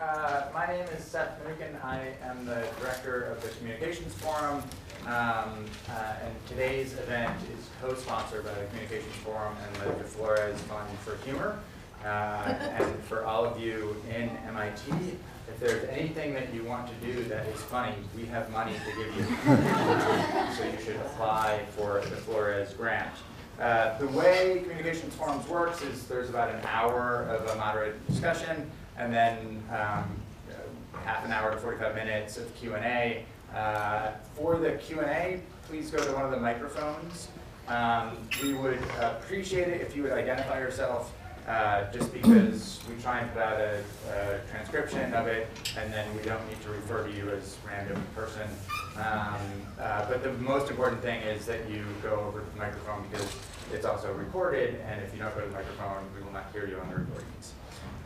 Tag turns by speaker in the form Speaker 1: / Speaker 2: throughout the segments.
Speaker 1: uh, my name is Seth Mnookin. I am the director of the Communications Forum. Um, uh, and today's event is co-sponsored by the Communications Forum and the De Florez Fund for Humor. Uh, and for all of you in MIT, if there's anything that you want to do that is funny, we have money to give you. so you should apply for the Florez grant. Uh, the way Communications Forums works is there's about an hour of a moderate discussion, and then um, half an hour to 45 minutes of Q&A. Uh, for the Q&A, please go to one of the microphones. Um, we would appreciate it if you would identify yourself, uh, just because we try and put out a, a, transcription of it, and then we don't need to refer to you as random person. Um, uh, but the most important thing is that you go over to the microphone because it's also recorded, and if you don't go to the microphone, we will not hear you on the recordings.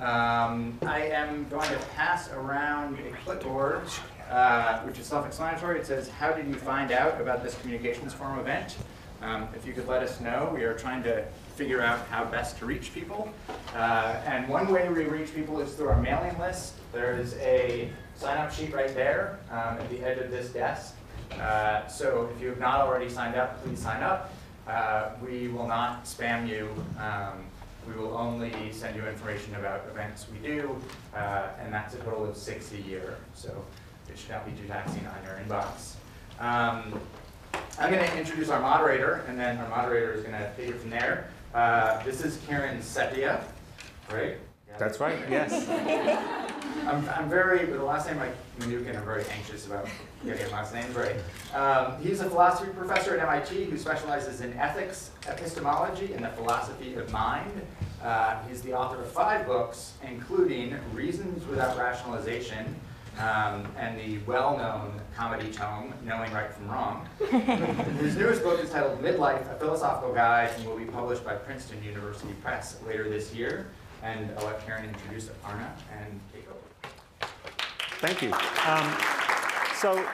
Speaker 1: Um, I am going to pass around a clipboard, uh, which is self-explanatory. It says, how did you find out about this communications forum event? Um, if you could let us know, we are trying to figure out how best to reach people. Uh, and one way we reach people is through our mailing list. There is a sign-up sheet right there um, at the edge of this desk. Uh, so if you have not already signed up, please sign up. Uh, we will not spam you. Um, we will only send you information about events we do, uh, and that's a total of six a year. So it should not be too taxing on your inbox. Um, I'm going to introduce our moderator, and then our moderator is going to take it from there. Uh, this is Kieran Setiya, right?
Speaker 2: Yeah. That's right, yes.
Speaker 1: I'm, I'm very, with the last name like Mnookin, I'm very anxious about getting last names right. Um, he's a philosophy professor at MIT who specializes in ethics, epistemology, and the philosophy of mind. Uh, he's the author of five books, including Reasons Without Rationalization, um, and the well-known comedy tome, Knowing Right from Wrong. His newest book is titled Midlife, A Philosophical Guide, and will be published by Princeton University Press later this year. And I'll let Kieran introduce Aparna and take over.
Speaker 2: Thank you. Um, so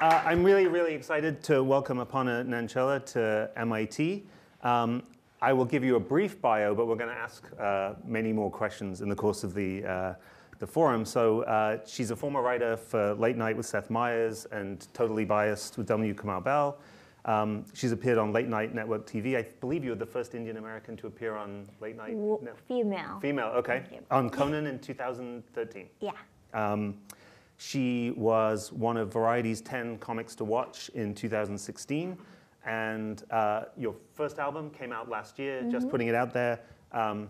Speaker 2: uh, I'm really, really excited to welcome Aparna Nancherla to MIT. Um, I will give you a brief bio, but we're going to ask uh, many more questions in the course of the uh, the forum. So uh, she's a former writer for Late Night with Seth Meyers and Totally Biased with W. Kamau Bell. Um, she's appeared on Late Night Network TV. I believe you were the first Indian American to appear on Late Night.
Speaker 3: W female.
Speaker 2: Female, okay. On Conan in 2013.
Speaker 3: Yeah.
Speaker 2: Um, she was one of Variety's 10 comics to watch in 2016. And uh, your first album came out last year, mm -hmm. just mm-hmm. putting it out there. Um,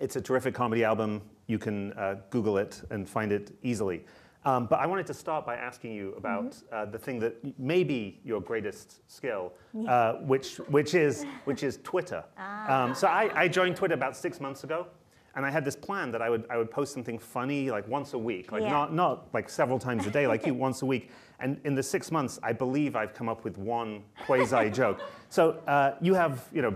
Speaker 2: it's a terrific comedy album you can uh, Google it and find it easily. Um, but I wanted to start by asking you about mm -hmm. uh, the thing that may be your greatest skill, uh, which, which, is, which is Twitter. Ah. Um, so I, I, joined Twitter about six months ago, and I had this plan that I would, I would post something funny like once a week, like yeah. not, not like several times a day, like you, once a week. And in the six months, I believe I've come up with one quasi joke. So uh, you have, you know,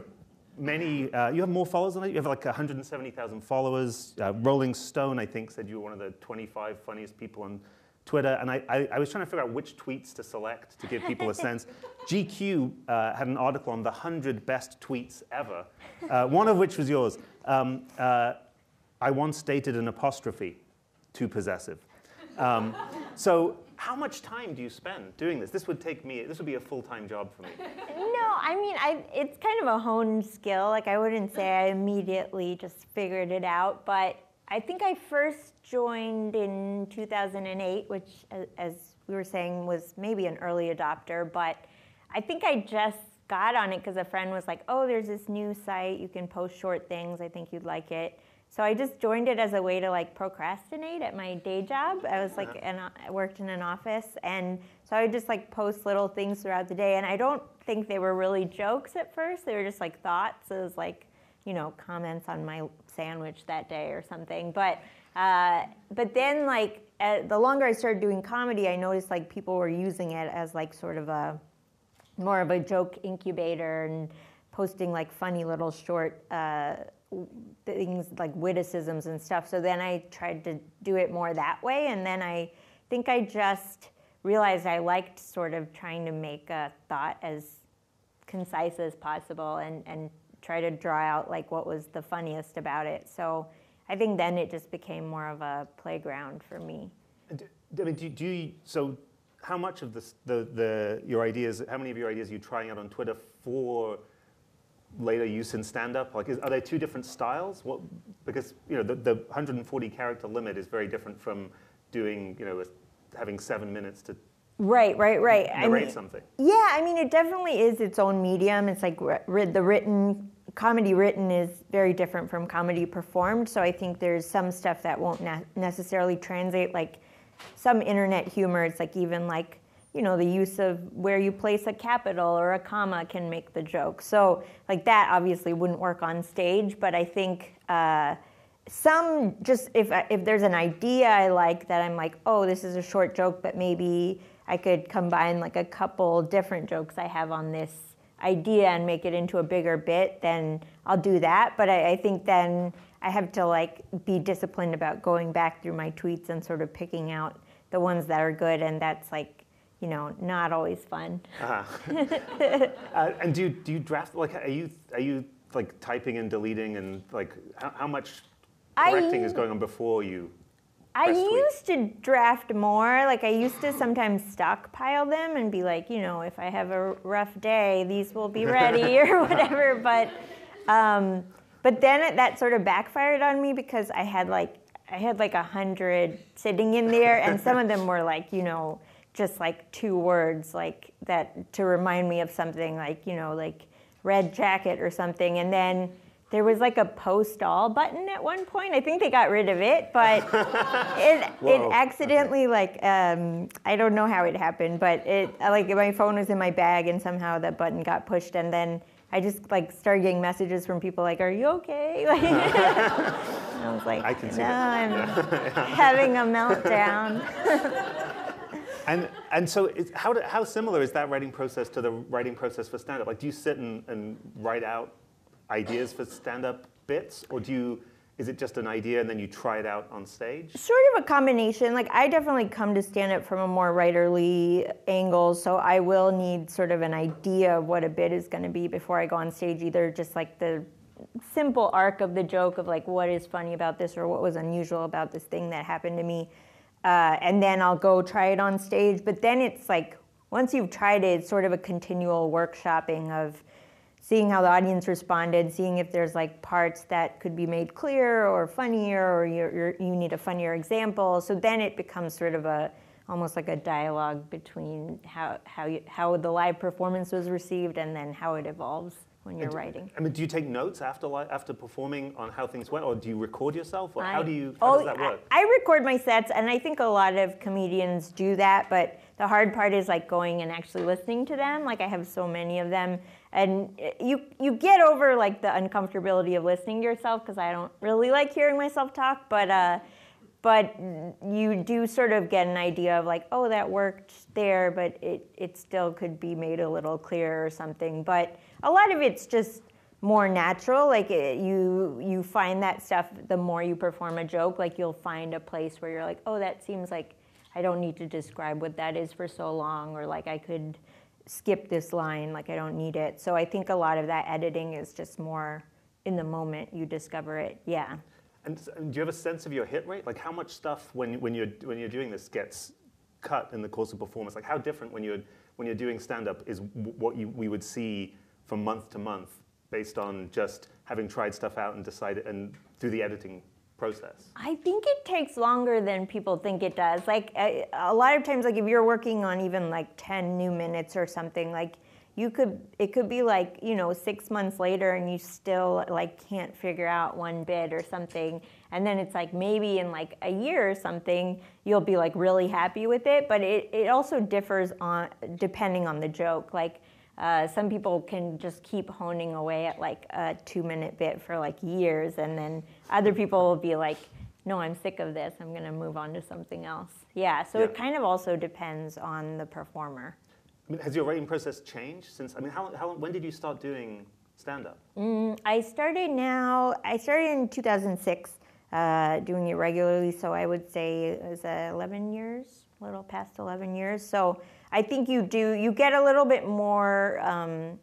Speaker 2: many, uh, you have more followers than I. You have like 170,000 followers. Uh, Rolling Stone, I think, said you were one of the 25 funniest people on Twitter. And I, I, I was trying to figure out which tweets to select to give people a sense. GQ uh, had an article on the 100 best tweets ever, uh, one of which was yours. Um, uh, I once dated an apostrophe, too possessive. Um, so how much time do you spend doing this? This would take me, this would be a full-time job for me.
Speaker 3: No, I mean, I, it's kind of a honed skill. Like I wouldn't say I immediately just figured it out, but I think I first joined in 2008, which as we were saying was maybe an early adopter, but I think I just got on it because a friend was like, oh, there's this new site, you can post short things, I think you'd like it. So I just joined it as a way to like procrastinate at my day job. I was like, and I worked in an office, and so I would just like post little things throughout the day. And I don't think they were really jokes at first. They were just like thoughts. It was like, you know, comments on my sandwich that day or something. But uh, but then like uh, the longer I started doing comedy, I noticed like people were using it as like sort of a more of a joke incubator and posting like funny little short. Uh, things like witticisms and stuff. So then I tried to do it more that way. And then I think I just realized I liked sort of trying to make a thought as concise as possible and, and try to draw out like what was the funniest about it. So I think then it just became more of a playground for me.
Speaker 2: I mean, do, do you, so how much of this, the, the, your ideas, how many of your ideas are you trying out on Twitter for later use in stand-up? Like, is, are they two different styles? What, because, you know, the, the 140 character limit is very different from doing, you know, having seven minutes to
Speaker 3: Right, right, right. I mean,
Speaker 2: something.
Speaker 3: Yeah, I mean, it definitely is its own medium. It's like the written comedy written is very different from comedy performed. So I think there's some stuff that won't ne- necessarily translate. Like some internet humor, it's like even like you know the use of where you place a capital or a comma can make the joke. So like that obviously wouldn't work on stage. But I think. Uh, some just if if there's an idea I like that I'm like, oh, this is a short joke, but maybe I could combine like a couple different jokes I have on this idea and make it into a bigger bit, then I'll do that. But I, I think then I have to like be disciplined about going back through my tweets and sort of picking out the ones that are good, and that's like you know not always fun.
Speaker 2: Uh-huh. uh, and do you, do you draft, like, are you, are you like typing and deleting and like, how, how much
Speaker 3: I-
Speaker 2: correcting is going on before you?
Speaker 3: I
Speaker 2: tweet.
Speaker 3: used to draft more. Like I used to sometimes stockpile them and be like, you know, if I have a rough day, these will be ready or whatever. But um, but then it, that sort of backfired on me because I had like I had like a hundred sitting in there, and some of them were like, you know, just like two words, like that to remind me of something, like you know, like red jacket or something, and then. There was like a post all button at one point. I think they got rid of it, but it
Speaker 2: Whoa,
Speaker 3: it accidentally like um, I don't know how it happened, but it like my phone was in my bag and somehow that button got pushed, and then I just like started getting messages from people like, "Are you okay?" Like, I was like,
Speaker 2: I
Speaker 3: "No,
Speaker 2: that."
Speaker 3: I'm having a meltdown."
Speaker 2: And, and so how, do, how similar is that writing process to the writing process for stand-up? Like, do you sit and, and write out ideas for stand-up bits? Or do you, is it just an idea and then you try it out on stage?
Speaker 3: sort of a combination. Like I definitely come to stand up from a more writerly angle, so I will need sort of an idea of what a bit is going to be before I go on stage. Either just like the simple arc of the joke of like what is funny about this or what was unusual about this thing that happened to me, uh, and then I'll go try it on stage. But then it's like once you've tried it, it's sort of a continual workshopping of seeing how the audience responded, seeing if there's like parts that could be made clearer or funnier, or you're, you're, you need a funnier example. So then it becomes sort of a almost like a dialogue between how how you, how the live performance was received and then how it evolves when you're writing.
Speaker 2: I mean, do you take notes after, after performing on how things went? Or do you record yourself? Or how do you, how
Speaker 3: oh,
Speaker 2: does that work?
Speaker 3: I, I record my sets, and I think a lot of comedians do that. But the hard part is like going and actually listening to them. Like I have so many of them, and uh, you you get over like the uncomfortability of listening to yourself because I don't really like hearing myself talk. But uh, but you do sort of get an idea of like, oh, that worked there, but it it still could be made a little clearer or something. But a lot of it's just more natural like it, you you find that stuff the more you perform a joke like you'll find a place where you're like oh that seems like i don't need to describe what that is for so long or like i could skip this line like i don't need it so i think a lot of that editing is just more in the moment you discover it yeah
Speaker 2: And, and do you have a sense of your hit rate? Like how much stuff when, when, you're, when you're doing this gets cut in the course of performance? Like how different when you're, when you're doing stand-up is w- what you, we would see from month to month based on just having tried stuff out and decided and through the editing process?
Speaker 3: I think it takes longer than people think it does. Like a, lot of times, like if you're working on even like 10 new minutes or something, like you could, it could be like, you know, six months later and you still like can't figure out one bit or something. And then it's like maybe in like a year or something, you'll be like really happy with it. But it, it also differs on, depending on the joke. Like, uh, some people can just keep honing away at like a two minute bit for like years, and then other people will be like, no, I'm sick of this. I'm going to move on to something else. Yeah, so it kind of also depends on the performer.
Speaker 2: I mean, has your writing process changed since? I mean, how, how, when did you start doing stand-up?
Speaker 3: I started now, I started in 2006 uh, doing it regularly, so I would say it was uh, 11 years, a little past 11 years. So I think you do, you get a little bit more um,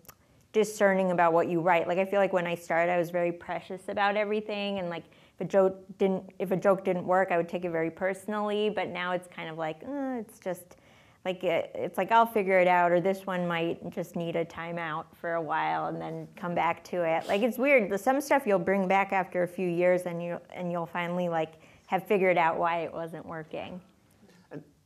Speaker 3: discerning about what you write. Like I feel like when I started, I was very precious about everything, and like if a joke didn't if a joke didn't work, I would take it very personally. But now it's kind of like uh, it's just like it, it's like I'll figure it out, or this one might just need a timeout for a while and then come back to it. Like it's weird. Some stuff you'll bring back after a few years, and you and you'll finally like have figured out why it wasn't working.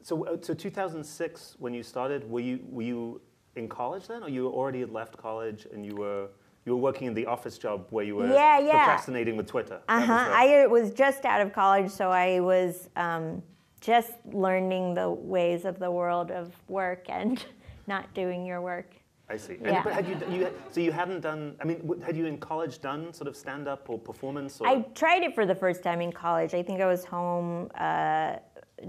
Speaker 2: So, uh, so 2006, when you started, were you were you in college then, or you already had left college and you were you were working in the office job where you were
Speaker 3: yeah, yeah.
Speaker 2: procrastinating with Twitter?
Speaker 3: Uh huh. I was just out of college, so I was um, just learning the ways of the world of work and not doing your work.
Speaker 2: I see.
Speaker 3: Yeah.
Speaker 2: And, but had you, you, so you hadn't done, I mean, had you in college done sort of stand up or performance? Or?
Speaker 3: I tried it for the first time in college. I think I was home uh,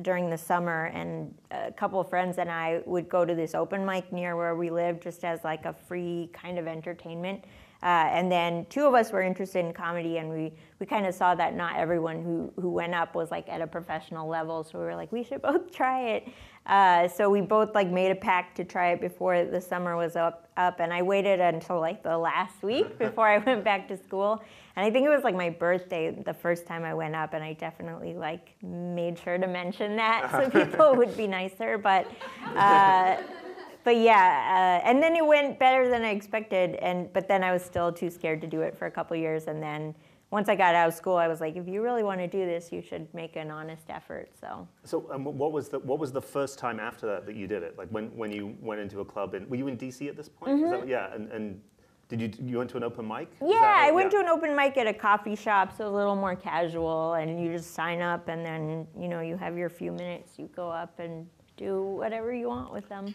Speaker 3: during the summer, and a couple of friends and I would go to this open mic near where we lived just as like a free kind of entertainment. Uh, and then two of us were interested in comedy, and we, we kind of saw that not everyone who, who went up was like at a professional level. So we were like, we should both try it. Uh, so we both like made a pact to try it before the summer was up, up. And I waited until like the last week before I went back to school. And I think it was like my birthday the first time I went up, and I definitely like made sure to mention that so people would be nicer. But uh, but yeah, uh, and then it went better than I expected, and but then I was still too scared to do it for a couple years, and then once I got out of school, I was like, if you really want to do this, you should make an honest effort. So.
Speaker 2: So um, what was the what was the first time after that that you did it? Like when, when you went into a club in were you in DC at this point?
Speaker 3: Mm-hmm.
Speaker 2: That, yeah, and, and did you you went to an open mic?
Speaker 3: Yeah, I went
Speaker 2: Yeah.
Speaker 3: to an open mic at a coffee shop, so a little more casual, and you just sign up, and then you know you have your few minutes, you go up and do whatever you want with them.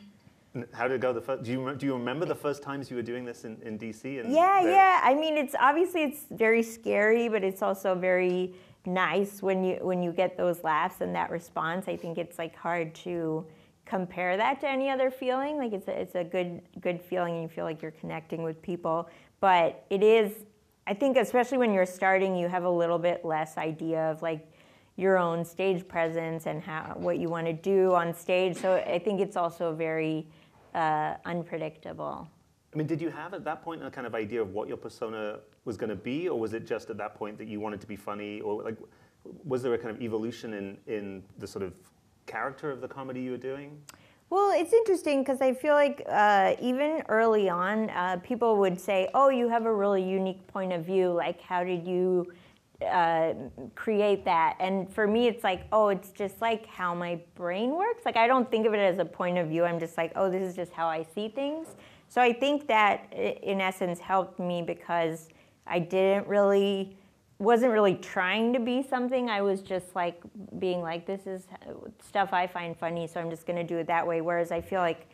Speaker 2: How did it go? The first, do you do you remember the first times you were doing this in, in DC? And
Speaker 3: Yeah,
Speaker 2: there?
Speaker 3: yeah. I mean, it's obviously it's very scary, but it's also very nice when you when you get those laughs and that response. I think it's like hard to compare that to any other feeling. Like it's a, it's a good good feeling, and you feel like you're connecting with people. But it is, I think, especially when you're starting, you have a little bit less idea of like your own stage presence and how what you want to do on stage. So I think it's also very uh, unpredictable.
Speaker 2: I mean, did you have at that point a kind of idea of what your persona was going to be, or was it just at that point that you wanted to be funny, or like, was there a kind of evolution in in the sort of character of the comedy you were doing?
Speaker 3: Well, it's interesting because I feel like uh, even early on, uh, people would say, "Oh, you have a really unique point of view. Like, how did you uh, create that?" And for me, it's like, "Oh, it's just like how my brain works. Like, I don't think of it as a point of view. I'm just like, oh, this is just how I see things." So I think that, in essence, helped me because I didn't really wasn't really trying to be something. I was just like being like, this is stuff I find funny, so I'm just going to do it that way. Whereas I feel like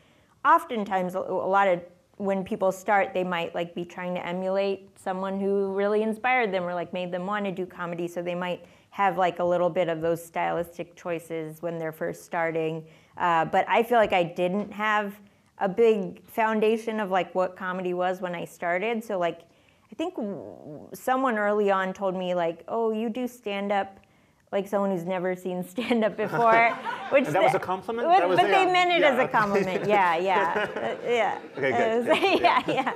Speaker 3: oftentimes a lot of when people start, they might like be trying to emulate someone who really inspired them or like made them want to do comedy. So they might have like a little bit of those stylistic choices when they're first starting. Uh, but I feel like I didn't have a big foundation of like what comedy was when I started. So like I think someone early on told me like, "Oh, you do stand up." Like someone who's never seen stand up before, which
Speaker 2: that was a compliment? Was
Speaker 3: but
Speaker 2: a-
Speaker 3: they meant it
Speaker 2: yeah,
Speaker 3: as a
Speaker 2: okay.
Speaker 3: compliment. Yeah, yeah, Uh, yeah.
Speaker 2: Okay, good,
Speaker 3: was-
Speaker 2: good,
Speaker 3: yeah,
Speaker 2: yeah.
Speaker 3: yeah,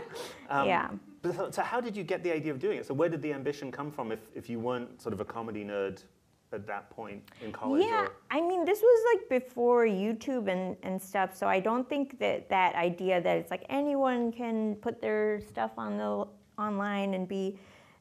Speaker 2: Um,
Speaker 3: yeah.
Speaker 2: But so, so how did you get the idea of doing it? So where did the ambition come from if, if you weren't sort of a comedy nerd at that point in college?
Speaker 3: Yeah,
Speaker 2: Or,
Speaker 3: I mean, this was like before YouTube and, and stuff, so I don't think that that idea that it's like anyone can put their stuff on the online and be,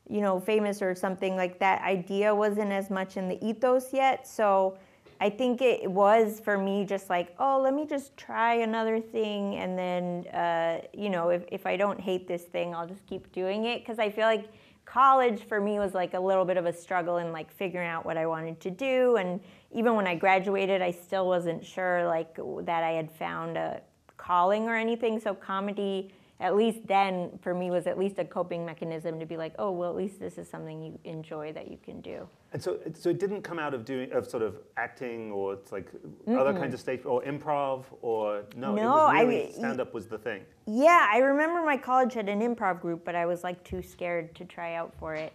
Speaker 3: you know, famous or something like that idea wasn't as much in the ethos yet. So I think it was for me just like, oh, let me just try another thing, and then, uh, you know, if, if I don't hate this thing, I'll just keep doing it. Because I feel like college for me was like a little bit of a struggle in like figuring out what I wanted to do. And even when I graduated I still wasn't sure like that I had found a calling or anything. So comedy at least then for me was at least a coping mechanism to be like oh well at least this is something you enjoy that you can do
Speaker 2: and so, it- so it didn't come out of doing of sort of acting or it's like other kinds of stage or improv or no, it
Speaker 3: No,
Speaker 2: was
Speaker 3: I
Speaker 2: really
Speaker 3: mean,
Speaker 2: stand up was the thing.
Speaker 3: Yeah, I remember my college had an improv group, but I was like too scared to try out for it.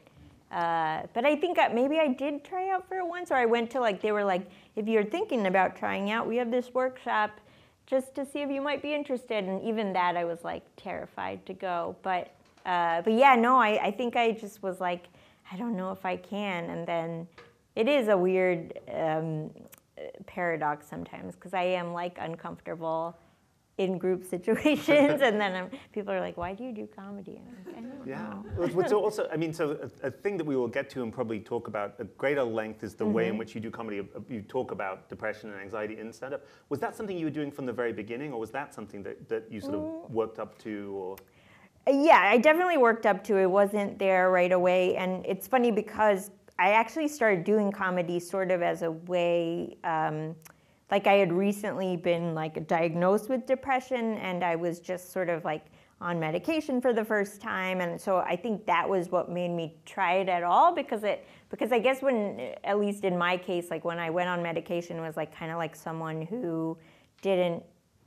Speaker 3: Uh, but I think I, maybe I did try out for it once, or I went to like they were like, if you're thinking about trying out, we have this workshop just to see if you might be interested. And even that, I was like terrified to go. But uh, but yeah, no, I, I think I just was like, I don't know if I can. And then it is a weird um, paradox sometimes because I am like uncomfortable in group situations, and then I'm, people are like, "Why do you do comedy?" Like,
Speaker 2: Yeah.
Speaker 3: know.
Speaker 2: What's also, I mean, so a, a thing that we will get to and probably talk about at greater length is the way in which you do comedy. Uh, You talk about depression and anxiety in stand-up. Was that something you were doing from the very beginning, or was that something that, that you sort of worked up to, or?
Speaker 3: Uh, Yeah, I definitely worked up to it. wasn't there right away, and it's funny because I actually started doing comedy sort of as a way. Um, like I had recently been like diagnosed with depression, and I was just sort of like on medication for the first time, and so I think that was what made me try it at all because it because I guess when at least in my case, like when I went on medication, was like kind of like someone who didn't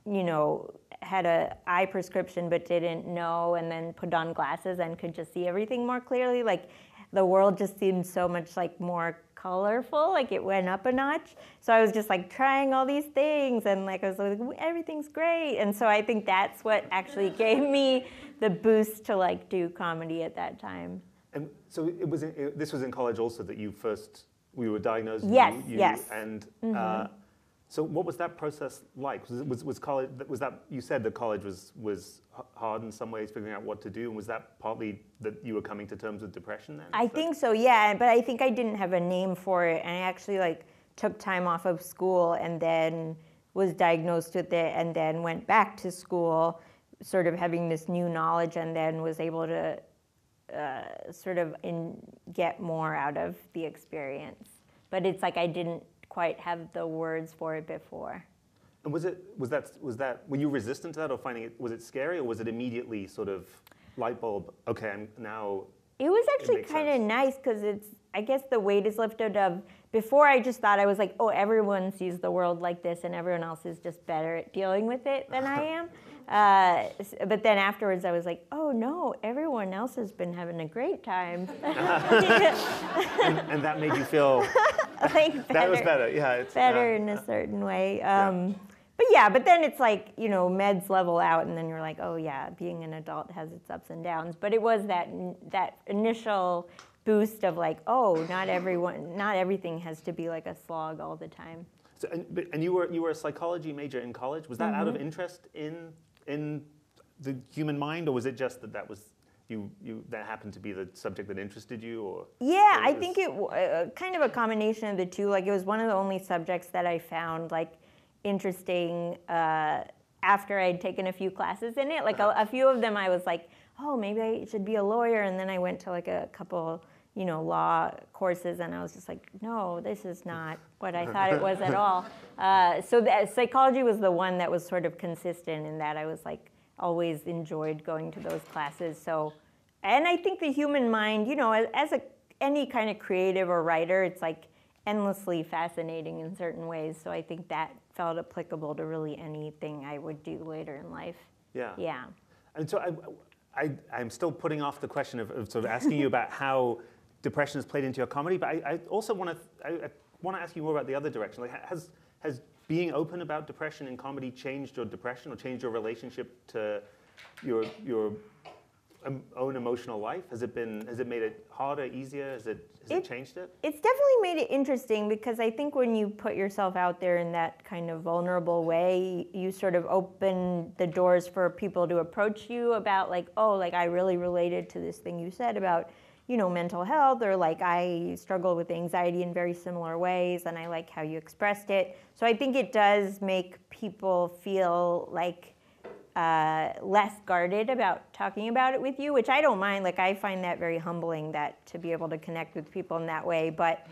Speaker 3: you know, had a eye prescription but didn't know and then put on glasses and could just see everything more clearly. Like the world just seemed so much like more colorful, like it went up a notch. So I was just like trying all these things and like I was like everything's great. And so I think that's what actually gave me the boost to like do comedy at that time.
Speaker 2: And so it was. In, it, this was in college also that you first we were diagnosed. you-
Speaker 3: Yes,
Speaker 2: you,
Speaker 3: yes.
Speaker 2: And uh, so, what was that process like? Was, was was college? Was that you said that college was was hard in some ways, figuring out what to do, and was that partly that you were coming to terms with depression then?
Speaker 3: I
Speaker 2: that-
Speaker 3: think so, yeah. But I think I didn't have a name for it, and I actually like took time off of school and then was diagnosed with it, and then went back to school, sort of having this new knowledge, and then was able to uh, sort of in, get more out of the experience. But it's like I didn't quite have the words for it before.
Speaker 2: And was it was that was that were you resistant to that, or finding it was it scary, or was it immediately sort of light bulb? Okay, I'm now.
Speaker 3: It was actually kind of nice because it's, I guess the weight is lifted of, before I just thought I was like, oh, everyone sees the world like this and everyone else is just better at dealing with it than I am. Uh, but then afterwards I was like, oh no, everyone else has been having a great time.
Speaker 2: And, and that made you feel
Speaker 3: like better,
Speaker 2: that was better. Yeah, it's
Speaker 3: better
Speaker 2: uh,
Speaker 3: in a certain way. Um, But yeah, but then it's like, you know, meds level out and then you're like, oh yeah, being an adult has its ups and downs. But it was that, that initial boost of like, oh, not everyone, not everything has to be like a slog all the time.
Speaker 2: So, and, but- and you were you were a psychology major in college. Was that out of
Speaker 3: Mm-hmm.
Speaker 2: interest in in the human mind, or was it just that that was you you that happened to be the subject that interested you, or
Speaker 3: Yeah,
Speaker 2: or
Speaker 3: I think it w- uh, kind of a combination of the two. Like it was one of the only subjects that I found like interesting uh, after I'd taken a few classes in it. Like a, a few of them, I was like, oh, maybe I should be a lawyer, and then I went to like a couple, you know, law courses, and I was just like, no, this is not what I thought it was at all. Uh, so that psychology was the one that was sort of consistent in that I was like always enjoyed going to those classes. So and I think the human mind, you know, as, as a any kind of creative or writer, it's like endlessly fascinating in certain ways. So I think that felt applicable to really anything I would do later in life.
Speaker 2: yeah
Speaker 3: Yeah.
Speaker 2: And so I, I I'm still putting off the question of, of sort of asking you about how depression has played into your comedy, but I, I also want to I, I want to ask you more about the other direction. Like has has being open about depression in comedy changed your depression or changed your relationship to your your own emotional life? Has it been has it made it harder, easier? Has it has it,
Speaker 3: It-
Speaker 2: changed it?
Speaker 3: It's definitely made it interesting because I think when you put yourself out there in that kind of vulnerable way, you sort of open the doors for people to approach you about like, oh, like I really related to this thing you said about, you know, mental health or like I struggle with anxiety in very similar ways and I like how you expressed it. So I think it does make people feel like uh, less guarded about talking about it with you, which I don't mind. Like I find that very humbling that to be able to connect with people in that way. But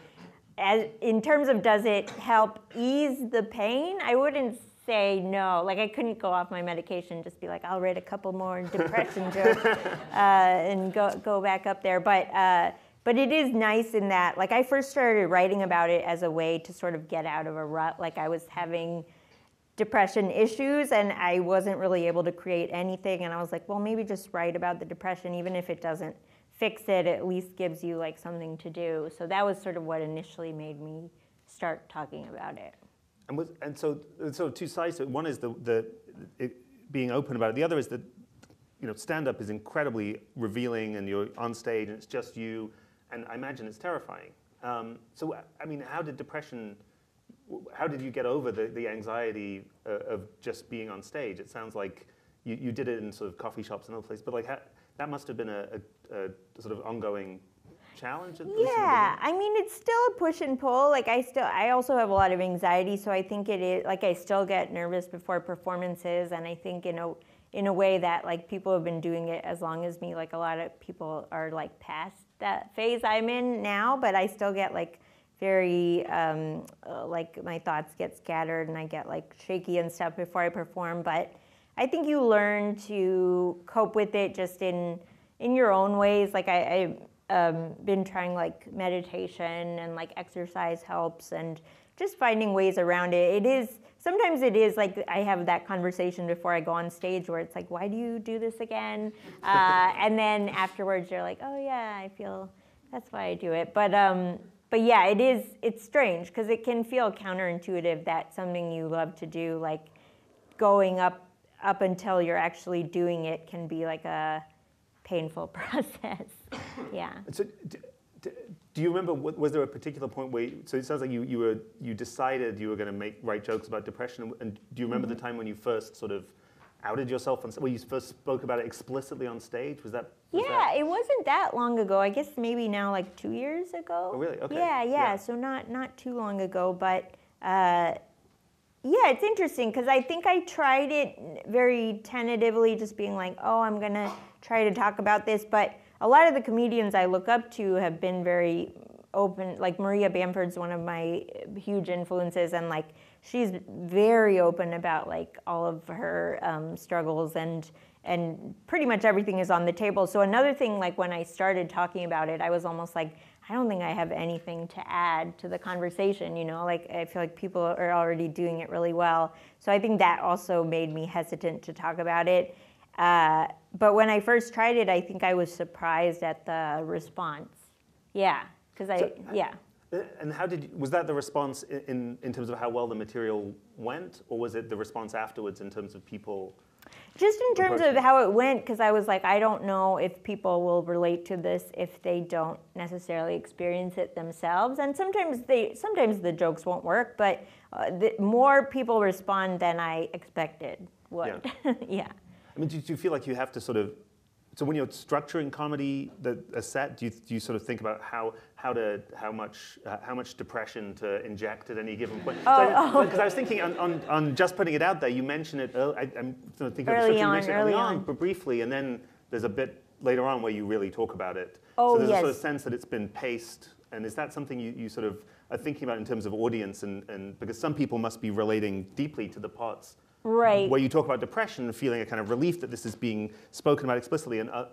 Speaker 3: as in terms of does it help ease the pain, I wouldn't say no. Like I couldn't go off my medication, just be like, I'll write a couple more depression jokes uh, and go go back up there. But uh, but it is nice in that, like I first started writing about it as a way to sort of get out of a rut. Like I was having depression issues and I wasn't really able to create anything and I was like, well, maybe just write about the depression even if it doesn't fix it, at least gives you like something to do. So that was sort of what initially made me start talking about it.
Speaker 2: And was and so so two sides. it. One is the the being open about it. The other is that you know stand up is incredibly revealing, and you're on stage and it's just you. and I imagine it's terrifying. Um, so, I mean, how did depression? How did you get over the, the anxiety uh, of just being on stage? It sounds like you, you did it in sort of coffee shops and other places, but like how, that must have been a, a, a sort of ongoing challenge.
Speaker 3: Yeah. I mean it's still a push and pull. Like I still, I also have a lot of anxiety, so I think it is like I still get nervous before performances, and I think in a in a way that like people have been doing it as long as me. Like a lot of people are like past that phase I'm in now, but I still get like very um, uh, like my thoughts get scattered and I get like shaky and stuff before I perform. But I think you learn to cope with it just in in your own ways. Like I, I um, been trying like meditation and like exercise helps and just finding ways around it. It is sometimes it is like I have that conversation before I go on stage where it's like, why do you do this again? Uh, and then afterwards you're like, oh yeah, I feel that's why I do it. But um, but yeah, it is it's strange because it can feel counterintuitive that something you love to do like going up up until you're actually doing it can be like a painful process. yeah.
Speaker 2: So, d- d- do you remember? Was there a particular point where? You, so it sounds like you, you were you decided you were going to make write jokes about depression. And do you remember the time when you first sort of outed yourself on? When you first spoke about it explicitly on stage? Was that? Was
Speaker 3: Yeah,
Speaker 2: that-
Speaker 3: it wasn't that long ago. I guess maybe now like two years ago.
Speaker 2: Oh, really? Okay.
Speaker 3: Yeah, yeah.
Speaker 2: Yeah.
Speaker 3: So not not too long ago, but uh, yeah, it's interesting because I think I tried it very tentatively, just being like, oh, I'm gonna try to talk about this. But a lot of the comedians I look up to have been very open. Like Maria Bamford's one of my huge influences, and like she's very open about like all of her um, struggles and and pretty much everything is on the table. So another thing, like when I started talking about it, I was almost like, I don't think I have anything to add to the conversation. You know, like I feel like people are already doing it really well. So I think that also made me hesitant to talk about it. Uh, but when I first tried it, I think I was surprised at the response. Yeah, because I
Speaker 2: So-
Speaker 3: yeah.
Speaker 2: Uh, And how did you, was that the response in in terms of how well the material went, or was it the response afterwards in terms of people?
Speaker 3: Just in terms of how it went, because I was like, I don't know if people will relate to this if they don't necessarily experience it themselves. And sometimes they, sometimes the jokes won't work, but uh, the, more people respond than I expected would. Yeah.
Speaker 2: I mean, do, do you feel like you have to sort of, so when you're structuring comedy, the, a set, do you, do you sort of think about how, how to, how much, uh, how much depression to inject at any given point?
Speaker 3: Oh,
Speaker 2: Because I was thinking on, on, on just putting it out there, you mention it, early, I, I'm sort of thinking of
Speaker 3: Early
Speaker 2: you
Speaker 3: on,
Speaker 2: early
Speaker 3: early
Speaker 2: on,
Speaker 3: on.
Speaker 2: but briefly, and then there's a bit later on where you really talk about it.
Speaker 3: Oh,
Speaker 2: so there's a sort of sense that it's been paced, and is that something you, you sort of are thinking about in terms of audience, and, and because some people must be relating deeply to the parts
Speaker 3: Right.
Speaker 2: where you talk about depression and feeling a kind of relief that this is being spoken about explicitly, and uh,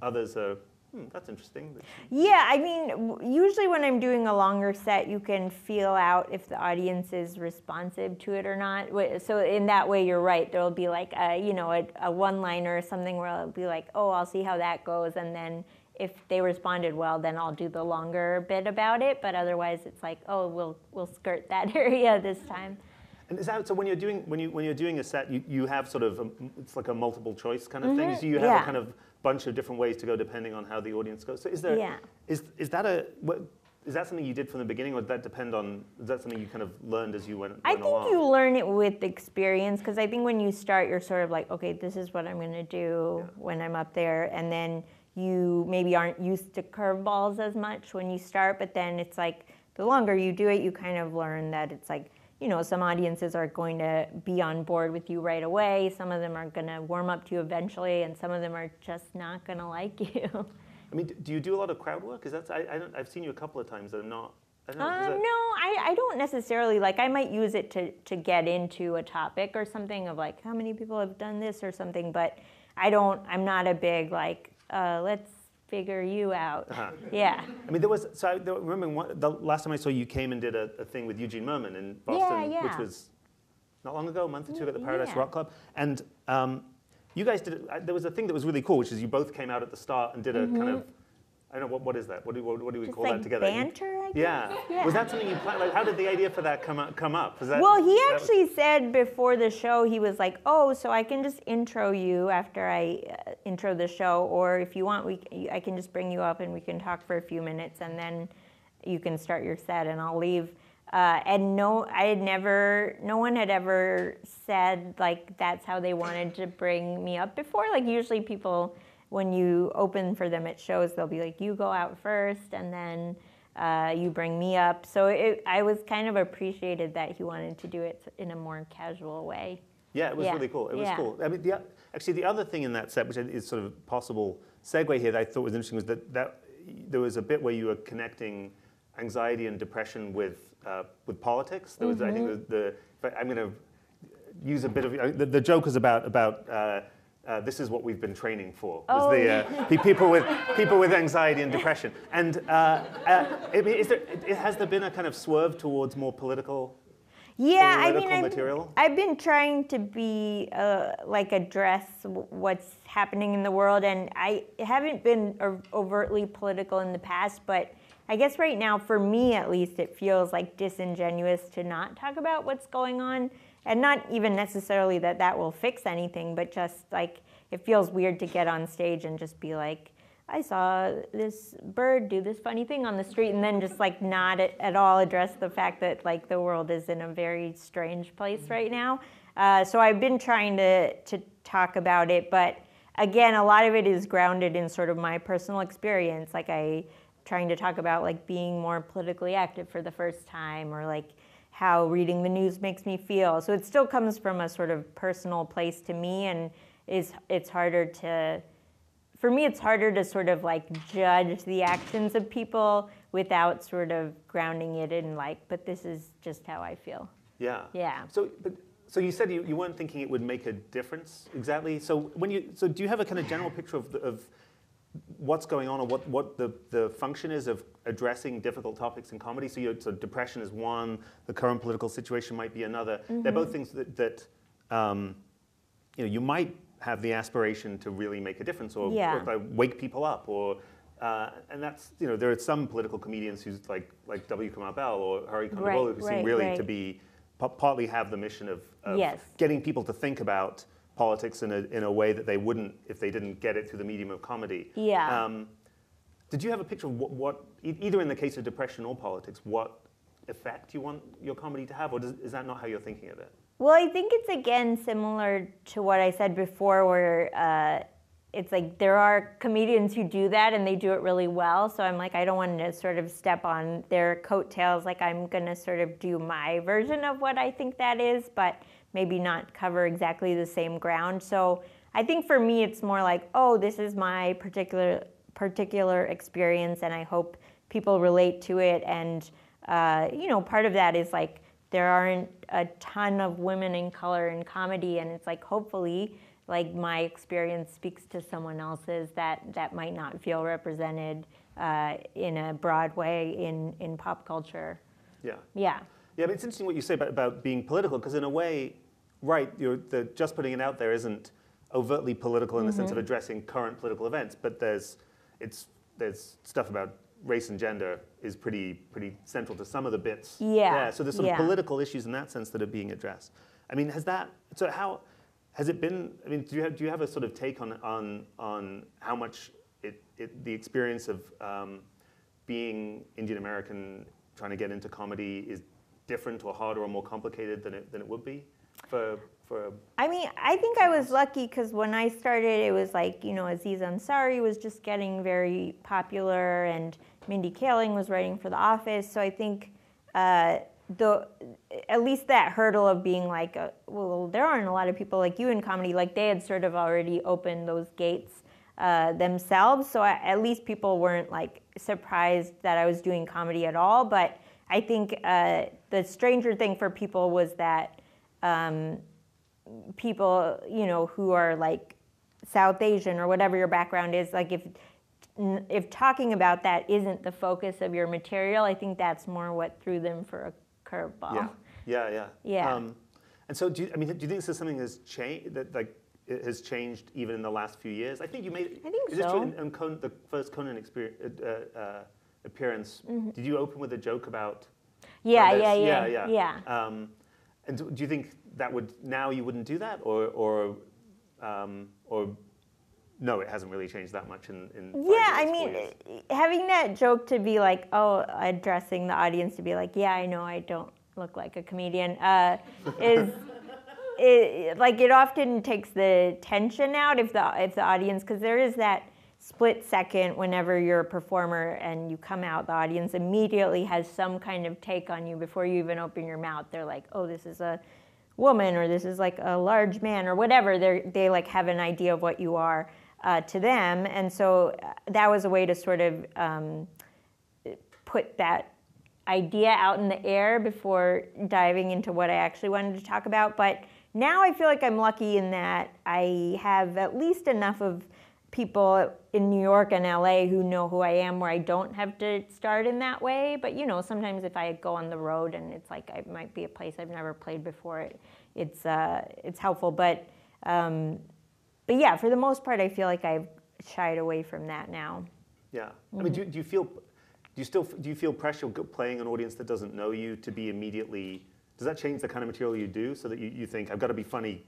Speaker 2: others are, hmm, that's interesting.
Speaker 3: Yeah, I mean, usually when I'm doing a longer set, you can feel out if the audience is responsive to it or not. So in that way, you're right. There'll be like a, you know, a, a one-liner or something where I'll be like, oh, I'll see how that goes, and then if they responded well, then I'll do the longer bit about it. But otherwise, it's like, oh, we'll we'll skirt that area this time.
Speaker 2: And is that so? When you're doing when you when you're doing a set, you, you have sort of a, it's like a multiple choice kind of thing. So you have
Speaker 3: Mm-hmm. yeah.
Speaker 2: a kind of bunch of different ways to go depending on how the audience goes. So is there
Speaker 3: Yeah.
Speaker 2: is is that a what, is that something you did from the beginning, or did that depend on? Is that something you kind of learned as you went, went
Speaker 3: I think
Speaker 2: along?
Speaker 3: you learn it with experience because I think when you start, you're sort of like, okay, this is what I'm going to do
Speaker 2: Yeah.
Speaker 3: when I'm up there, and then you maybe aren't used to curveballs as much when you start, but then it's like the longer you do it, you kind of learn that it's like. You know, some audiences are going to be on board with you right away. Some of them are going to warm up to you eventually, and some of them are just not going to like you.
Speaker 2: I mean, do you do a lot of crowd work? Is that's I, I don't, I've seen you a couple of times that are not. I
Speaker 3: Um,
Speaker 2: that-
Speaker 3: no, I, I don't necessarily like. I might use it to to get into a topic or something of like how many people have done this or something, but I don't. I'm not a big like. Uh, let's figure you out.
Speaker 2: Uh-huh.
Speaker 3: Yeah.
Speaker 2: I mean, there was. So I remember one, the last time I saw you came and did a, a thing with Eugene Mirman in Boston, which
Speaker 3: yeah.
Speaker 2: was not long ago, a month or two ago at the Paradise
Speaker 3: Yeah.
Speaker 2: Rock Club, and um, you guys did. uh, There was a thing that was really cool, which is you both came out at the start and did a kind of I don't know what, what is that? What do what, what do we
Speaker 3: Just
Speaker 2: call
Speaker 3: like
Speaker 2: that together?
Speaker 3: Banter, I guess.
Speaker 2: Yeah.
Speaker 3: Yeah.
Speaker 2: Was that something you planned? Like, how did the idea for that come up? Come up? Was that?
Speaker 3: Well, he
Speaker 2: that was-
Speaker 3: actually said before the show, he was like, "Oh, so I can just intro you after I uh, intro the show, or if you want, we I can just bring you up and we can talk for a few minutes, and then you can start your set, and I'll leave." Uh, and no, I had never, no one had ever said like that's how they wanted to bring me up before. Like usually people, when you open for them at shows, they'll be like, "You go out first, and then." uh, you bring me up. So it, I was kind of appreciated that he wanted to do it in a more casual way.
Speaker 2: Yeah, it was
Speaker 3: Yeah.
Speaker 2: really cool. It was
Speaker 3: Yeah.
Speaker 2: cool. I mean, the, actually, the other thing in that set, which is sort of possible segue here, that I thought was interesting, was that, that there was a bit where you were connecting anxiety and depression with uh, with politics. There was, I think,
Speaker 3: Mm-hmm.
Speaker 2: the, the I'm going to use a bit of the, the joke was about about. Uh, uh, this is what we've been training for. Was
Speaker 3: Oh,
Speaker 2: the, uh, pe- people with people with anxiety and depression. And uh, uh, is there, has there been a kind of swerve towards more political
Speaker 3: Yeah, I
Speaker 2: Political
Speaker 3: mean, I've,
Speaker 2: material?
Speaker 3: I've been trying to be uh, like address what's happening in the world, and I haven't been overtly political in the past, but I guess right now, for me at least, it feels like disingenuous to not talk about what's going on, and not even necessarily that that will fix anything, but just like it feels weird to get on stage and just be like. I saw this bird do this funny thing on the street, and then just like not at, all address the fact that like the world is in a very strange place right now. Uh, so I've been trying to to talk about it, but again, a lot of it is grounded in sort of my personal experience. Like I trying to talk about like being more politically active for the first time, or like how reading the news makes me feel. So it still comes from a sort of personal place to me, and is it's harder to for me, it's harder to sort of like judge the actions of people without sort of grounding it in like, but this is just how I feel.
Speaker 2: Yeah.
Speaker 3: Yeah.
Speaker 2: So, but, so you said you, you weren't thinking it would make a difference exactly. So when you, so do you have a kind of general picture of, the, of what's going on or what, what the, the function is of addressing difficult topics in comedy? So, you so depression is one, the current political situation might be another. They're
Speaker 3: Mm-hmm.
Speaker 2: both things that, that um, you know, you might have the aspiration to really make a difference or,
Speaker 3: Yeah.
Speaker 2: or wake people up or uh, and that's you know there are some political comedians who's like like W. Kamau Bell or Hari Kondabolu
Speaker 3: Right,
Speaker 2: who seem really
Speaker 3: right.
Speaker 2: to be pa- partly have the mission of, of
Speaker 3: Yes.
Speaker 2: getting people to think about politics in a, in a way that they wouldn't if they didn't get it through the medium of comedy.
Speaker 3: Yeah.
Speaker 2: Um, did you have a picture of what, what e- either in the case of depression or politics, what effect you want your comedy to have, or does, is that not how you're thinking of it?
Speaker 3: Well, I think it's again similar to what I said before, where uh, it's like there are comedians who do that and they do it really well. So I'm like, I don't want to sort of step on their coattails. Like I'm going to sort of do my version of what I think that is, but maybe not cover exactly the same ground. So I think for me, it's more like, oh, this is my particular particular experience, and I hope people relate to it. And uh, you know, part of that is like there aren't a ton of women in color in comedy, and it's like hopefully like my experience speaks to someone else's that that might not feel represented uh, in a broad way in in pop culture.
Speaker 2: Yeah.
Speaker 3: Yeah.
Speaker 2: Yeah, but it's interesting what you say about, about being political, because in a way, right, you're, the, just putting it out there isn't overtly political in the sense of addressing current political events, but there's, it's, there's stuff about race and gender is pretty, pretty central to some of the bits.
Speaker 3: Yeah,
Speaker 2: so there's sort
Speaker 3: yeah.
Speaker 2: of political issues in that sense that are being addressed. I mean, has that, so how, has it been, I mean, do you have, do you have a sort of take on, on, on how much it, it, the experience of um, being Indian American trying to get into comedy is different or harder or more complicated than it, than it would be for, for
Speaker 3: I mean, I think I was lucky because when I started, it was like, you know, Aziz Ansari was just getting very popular and Mindy Kaling was writing for The Office. So I think uh, the at least that hurdle of being like, uh well, there aren't a lot of people like you in comedy, like they had sort of already opened those gates uh, themselves. So I, at least people weren't like surprised that I was doing comedy at all. But I think uh, the stranger thing for people was that um, people, you know, who are like South Asian or whatever your background is, like if if talking about that isn't the focus of your material, I think that's more what threw them for a curveball.
Speaker 2: yeah, yeah, yeah.
Speaker 3: Yeah.
Speaker 2: Um, and so, do you, I mean, do you think this is something that's changed? That like has changed even in the last few years? I think you made.
Speaker 3: I think
Speaker 2: is this true?
Speaker 3: so.
Speaker 2: In, in Conan, the first Conan experience, uh, uh, appearance,
Speaker 3: Mm-hmm.
Speaker 2: did you open with a joke about?
Speaker 3: Yeah,
Speaker 2: this?
Speaker 3: yeah, yeah,
Speaker 2: yeah,
Speaker 3: yeah.
Speaker 2: Um, and do, do you think that would now you wouldn't do that, or or um, or no, it hasn't really changed that much in in.
Speaker 3: Yeah, I mean,
Speaker 2: years?
Speaker 3: having that joke to be like, oh, addressing the audience to be like, yeah, I know I don't look like a comedian, uh, is it, like it often takes the tension out if the if the audience because there is that split second whenever you're a performer and you come out, the audience immediately has some kind of take on you before you even open your mouth. They're like, oh, this is a woman or this is like a large man or whatever. They they like have an idea of what you are uh, to them, and so uh, that was a way to sort of um, put that idea out in the air before diving into what I actually wanted to talk about. But now I feel like I'm lucky in that I have at least enough of people in New York and LA who know who I am where I don't have to start in that way. But you know, sometimes if I go on the road and it's like it might be a place I've never played before, it, it's uh, it's helpful. But um, but yeah, for the most part, I feel like I've shied away from that now.
Speaker 2: Yeah. I mean, do, do you feel, do you still, do you feel pressure playing an audience that doesn't know you to be immediately, does that change the kind of material you do so that you, you think, I've got to be funny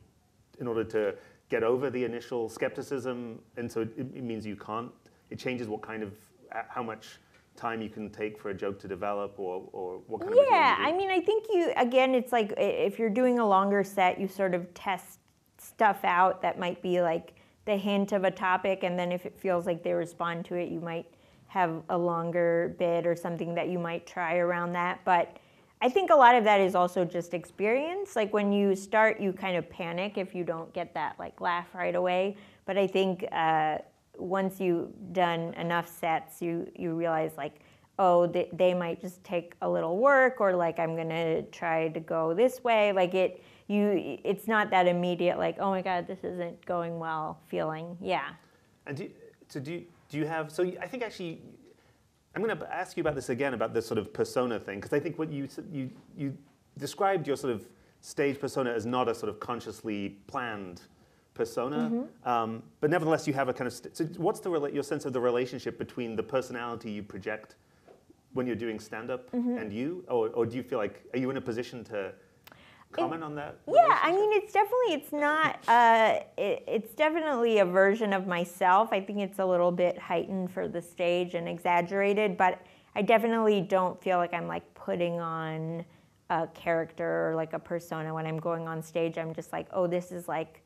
Speaker 2: in order to get over the initial skepticism? And so it, it means you can't, it changes what kind of, uh, how much time you can take for a joke to develop or, or what kind of
Speaker 3: Yeah. I mean, I think you again, it's like if you're doing a longer set, you sort of test stuff out that might be like the hint of a topic, and then if it feels like they respond to it, you might have a longer bit or something that you might try around that. But I think a lot of that is also just experience. Like when you start, you kind of panic if you don't get that like laugh right away. But I think uh, once you've done enough sets, you you realize like, oh, they, they might just take a little work, or like I'm gonna try to go this way. Like it, you, it's not that immediate. Like, oh my God, this isn't going well. Feeling, yeah.
Speaker 2: And do so do you, do you have, so I think actually, I'm going to ask you about this again, about this sort of persona thing, because I think what you, you, you described your sort of stage persona as not a sort of consciously planned persona, um, but nevertheless you have a kind of, st- so what's the, your sense of the relationship between the personality you project when you're doing stand-up and you, or, or do you feel like, are you in a position to comment on that?
Speaker 3: Yeah, I mean, it's definitely it's not. Uh, it, it's definitely a version of myself. I think it's a little bit heightened for the stage and exaggerated, but I definitely don't feel like I'm like putting on a character or like a persona when I'm going on stage. I'm just like, oh, this is like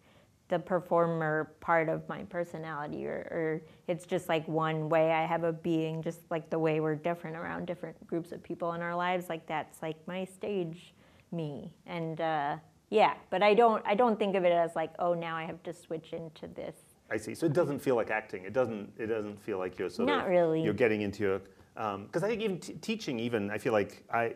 Speaker 3: the performer part of my personality, or, or it's just like one way I have a being, just like the way we're different around different groups of people in our lives. Like that's like my stage me, and uh, yeah. But I don't, I don't think of it as like, oh, now I have to switch into this.
Speaker 2: I see. So it doesn't feel like acting. It doesn't. It doesn't feel like you're sort
Speaker 3: Not
Speaker 2: of.
Speaker 3: really.
Speaker 2: You're getting into your. Because I think even t- teaching, even I feel like I,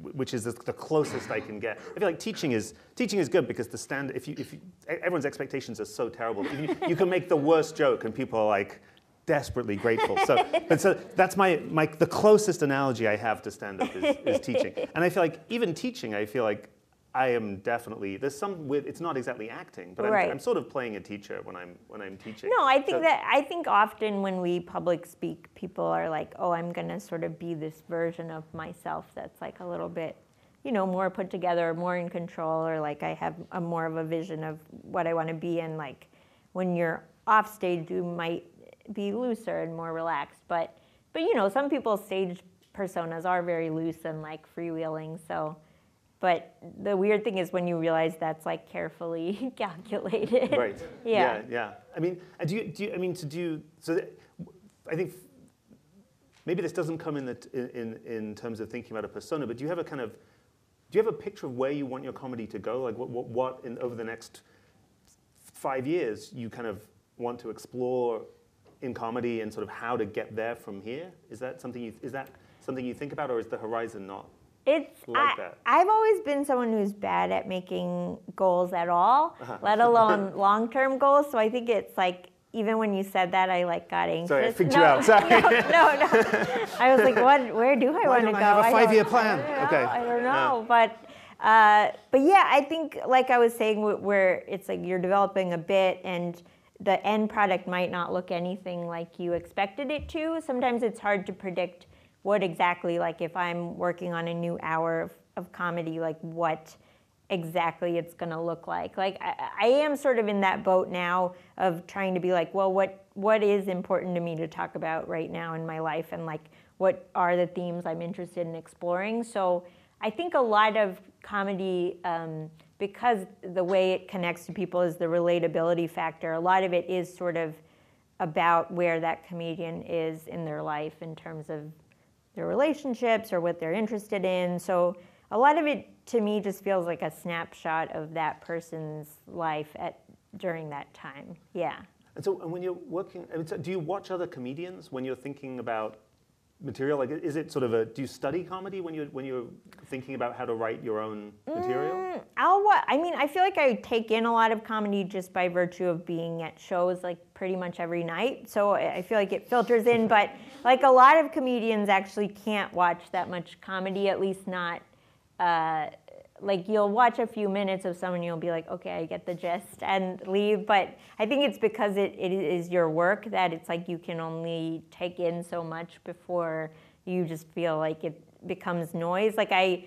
Speaker 2: which is the, closest I can get. I feel like teaching is teaching is good because the stand. If you if you, everyone's expectations are so terrible, you, you can make the worst joke and people are like desperately grateful. So, but so that's my my the closest analogy I have to stand up is, is teaching. And I feel like even teaching, I feel like. I am definitely there's some with it's not exactly acting, but I'm,
Speaker 3: Right.
Speaker 2: I'm sort of playing a teacher when I'm when I'm teaching.
Speaker 3: No, I think
Speaker 2: So-
Speaker 3: that I think often when we public speak, people are like, "Oh, I'm gonna sort of be this version of myself that's like a little bit, you know, more put together, more in control, or like I have a more of a vision of what I want to be." And like when you're off stage, you might be looser and more relaxed. But but you know, some people's stage personas are very loose and like freewheeling. So. But the weird thing is when you realize that's like carefully calculated.
Speaker 2: Right.
Speaker 3: Yeah.
Speaker 2: Yeah. yeah. I mean, do you, do you, I mean, to do, so that, I think maybe this doesn't come in, the, in, in terms of thinking about a persona, but do you have a kind of, do you have a picture of where you want your comedy to go? Like what, what, what in, over the next five years you kind of want to explore in comedy and sort of how to get there from here? Is that something you, is that something you think about or is the horizon not?
Speaker 3: It's
Speaker 2: like
Speaker 3: I,
Speaker 2: that.
Speaker 3: I've always been someone who's bad at making goals at all,
Speaker 2: Uh-huh.
Speaker 3: let alone long-term goals. So I think it's like even when you said that, I like got anxious.
Speaker 2: Sorry, I freaked
Speaker 3: no,
Speaker 2: you out. Sorry.
Speaker 3: No, no, no. I was like, what? Where do I want to go?
Speaker 2: I have a five-year
Speaker 3: I
Speaker 2: plan?
Speaker 3: don't know,
Speaker 2: Okay.
Speaker 3: I don't
Speaker 2: Yeah.
Speaker 3: know, but Uh, but yeah, I think like I was saying, where it's like you're developing a bit and the end product might not look anything like you expected it to. Sometimes it's hard to predict what exactly, like if I'm working on a new hour of, of comedy, like what exactly it's going to look like. Like I, I, am sort of in that boat now of trying to be like, well, what what is important to me to talk about right now in my life, and like what are the themes I'm interested in exploring. So I think a lot of comedy. Um, because the way it connects to people is the relatability factor, a lot of it is sort of about where that comedian is in their life in terms of their relationships or what they're interested in. So a lot of it to me just feels like a snapshot of that person's life at during that time. Yeah.
Speaker 2: And so, and when you're working, I mean, so do you watch other comedians when you're thinking about material? Like, is it sort of a? Do you study comedy when you're when you're thinking about how to write your own material?
Speaker 3: Mm, I'll what? I mean, I feel like I take in a lot of comedy just by virtue of being at shows like pretty much every night. So I feel like it filters in. but like a lot of comedians actually can't watch that much comedy, at least not uh, like you'll watch a few minutes of someone you'll be like okay i get the gist and leave. But i think it's because it, it is your work that it's like you can only take in so much before you just feel like it becomes noise. Like i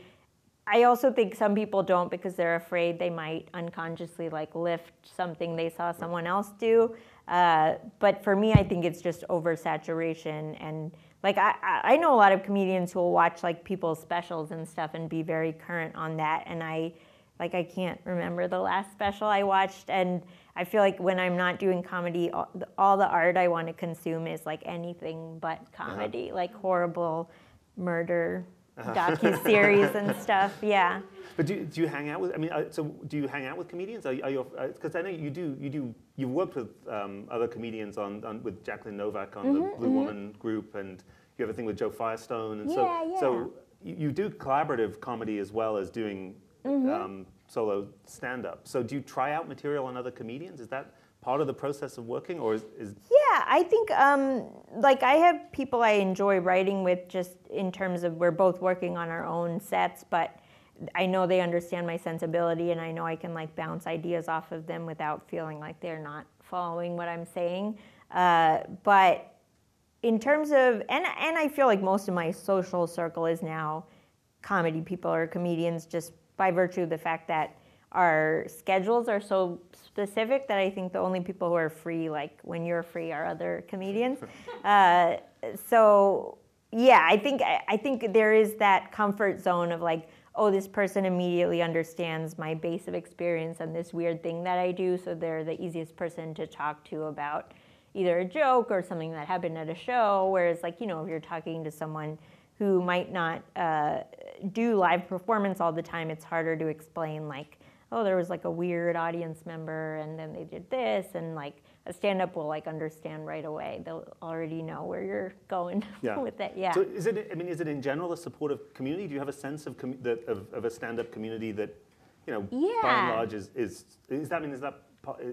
Speaker 3: i also think some people don't because they're afraid they might unconsciously like lift something they saw someone else do. Uh, but for me i think it's just oversaturation and like I, I know a lot of comedians who will watch like people's specials and stuff and be very current on that and i like i can't remember the last special i watched and i feel like when i'm not doing comedy all, all the art i want to consume is like anything but uh-huh. comedy like horrible murder uh-huh. docu series and stuff yeah
Speaker 2: but do, do you hang out with i mean uh, so do you hang out with comedians are, are you because uh, i know you do you do you've worked with um, other comedians on, on, with Jacqueline Novak on mm-hmm, the Blue mm-hmm. Woman group, and you have a thing with Joe Firestone, and
Speaker 3: yeah,
Speaker 2: so
Speaker 3: yeah.
Speaker 2: so you, you, do collaborative comedy as well as doing mm-hmm. um, solo stand up. So do you try out material on other comedians? Is that part of the process of working, or is, is
Speaker 3: yeah? I think um, like I have people I enjoy writing with, just in terms of we're both working on our own sets, but I know they understand my sensibility and I know I can like bounce ideas off of them without feeling like they're not following what I'm saying. Uh, but in terms of, and, and I feel like most of my social circle is now comedy people or comedians just by virtue of the fact that our schedules are so specific that I think the only people who are free, like when you're free, are other comedians. Uh, so yeah, I think I think there is that comfort zone of like, oh, this person immediately understands my base of experience and this weird thing that I do, so they're the easiest person to talk to about either a joke or something that happened at a show. Whereas, like, you know, if you're talking to someone who might not uh, do live performance all the time, it's harder to explain, like, oh, there was like a weird audience member and then they did this, and like, a stand-up will like understand right away. They'll already know where you're going yeah. with it. Yeah.
Speaker 2: So is it? I mean, is it in general a supportive community? Do you have a sense of com- that, of, of, a stand-up community that, you know,
Speaker 3: yeah.
Speaker 2: by and large is is is that I mean is that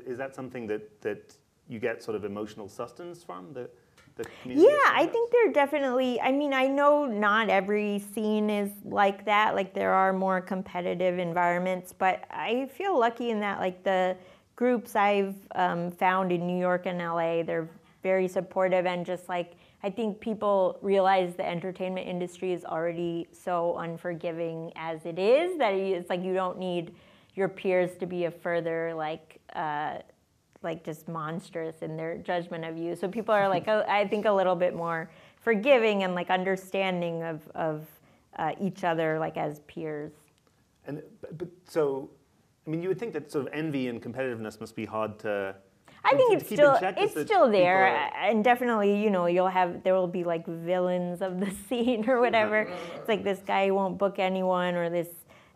Speaker 2: is that something that that you get sort of emotional sustenance from the the
Speaker 3: community? Yeah, I think there are definitely. I mean, I know not every scene is like that. Like there are more competitive environments, but I feel lucky in that like the groups I've um, found in New York and LA, they're very supportive and just like I think people realize the entertainment industry is already so unforgiving as it is that it's like you don't need your peers to be a further like uh, like just monstrous in their judgment of you. So people are like I think a little bit more forgiving and like understanding of of uh, each other like as peers.
Speaker 2: And but so I mean, you would think that sort of envy and competitiveness must be hard to.
Speaker 3: I think it's still it's still there, and definitely you know you'll have there will be like villains of the scene or whatever. it's like this guy won't book anyone, or this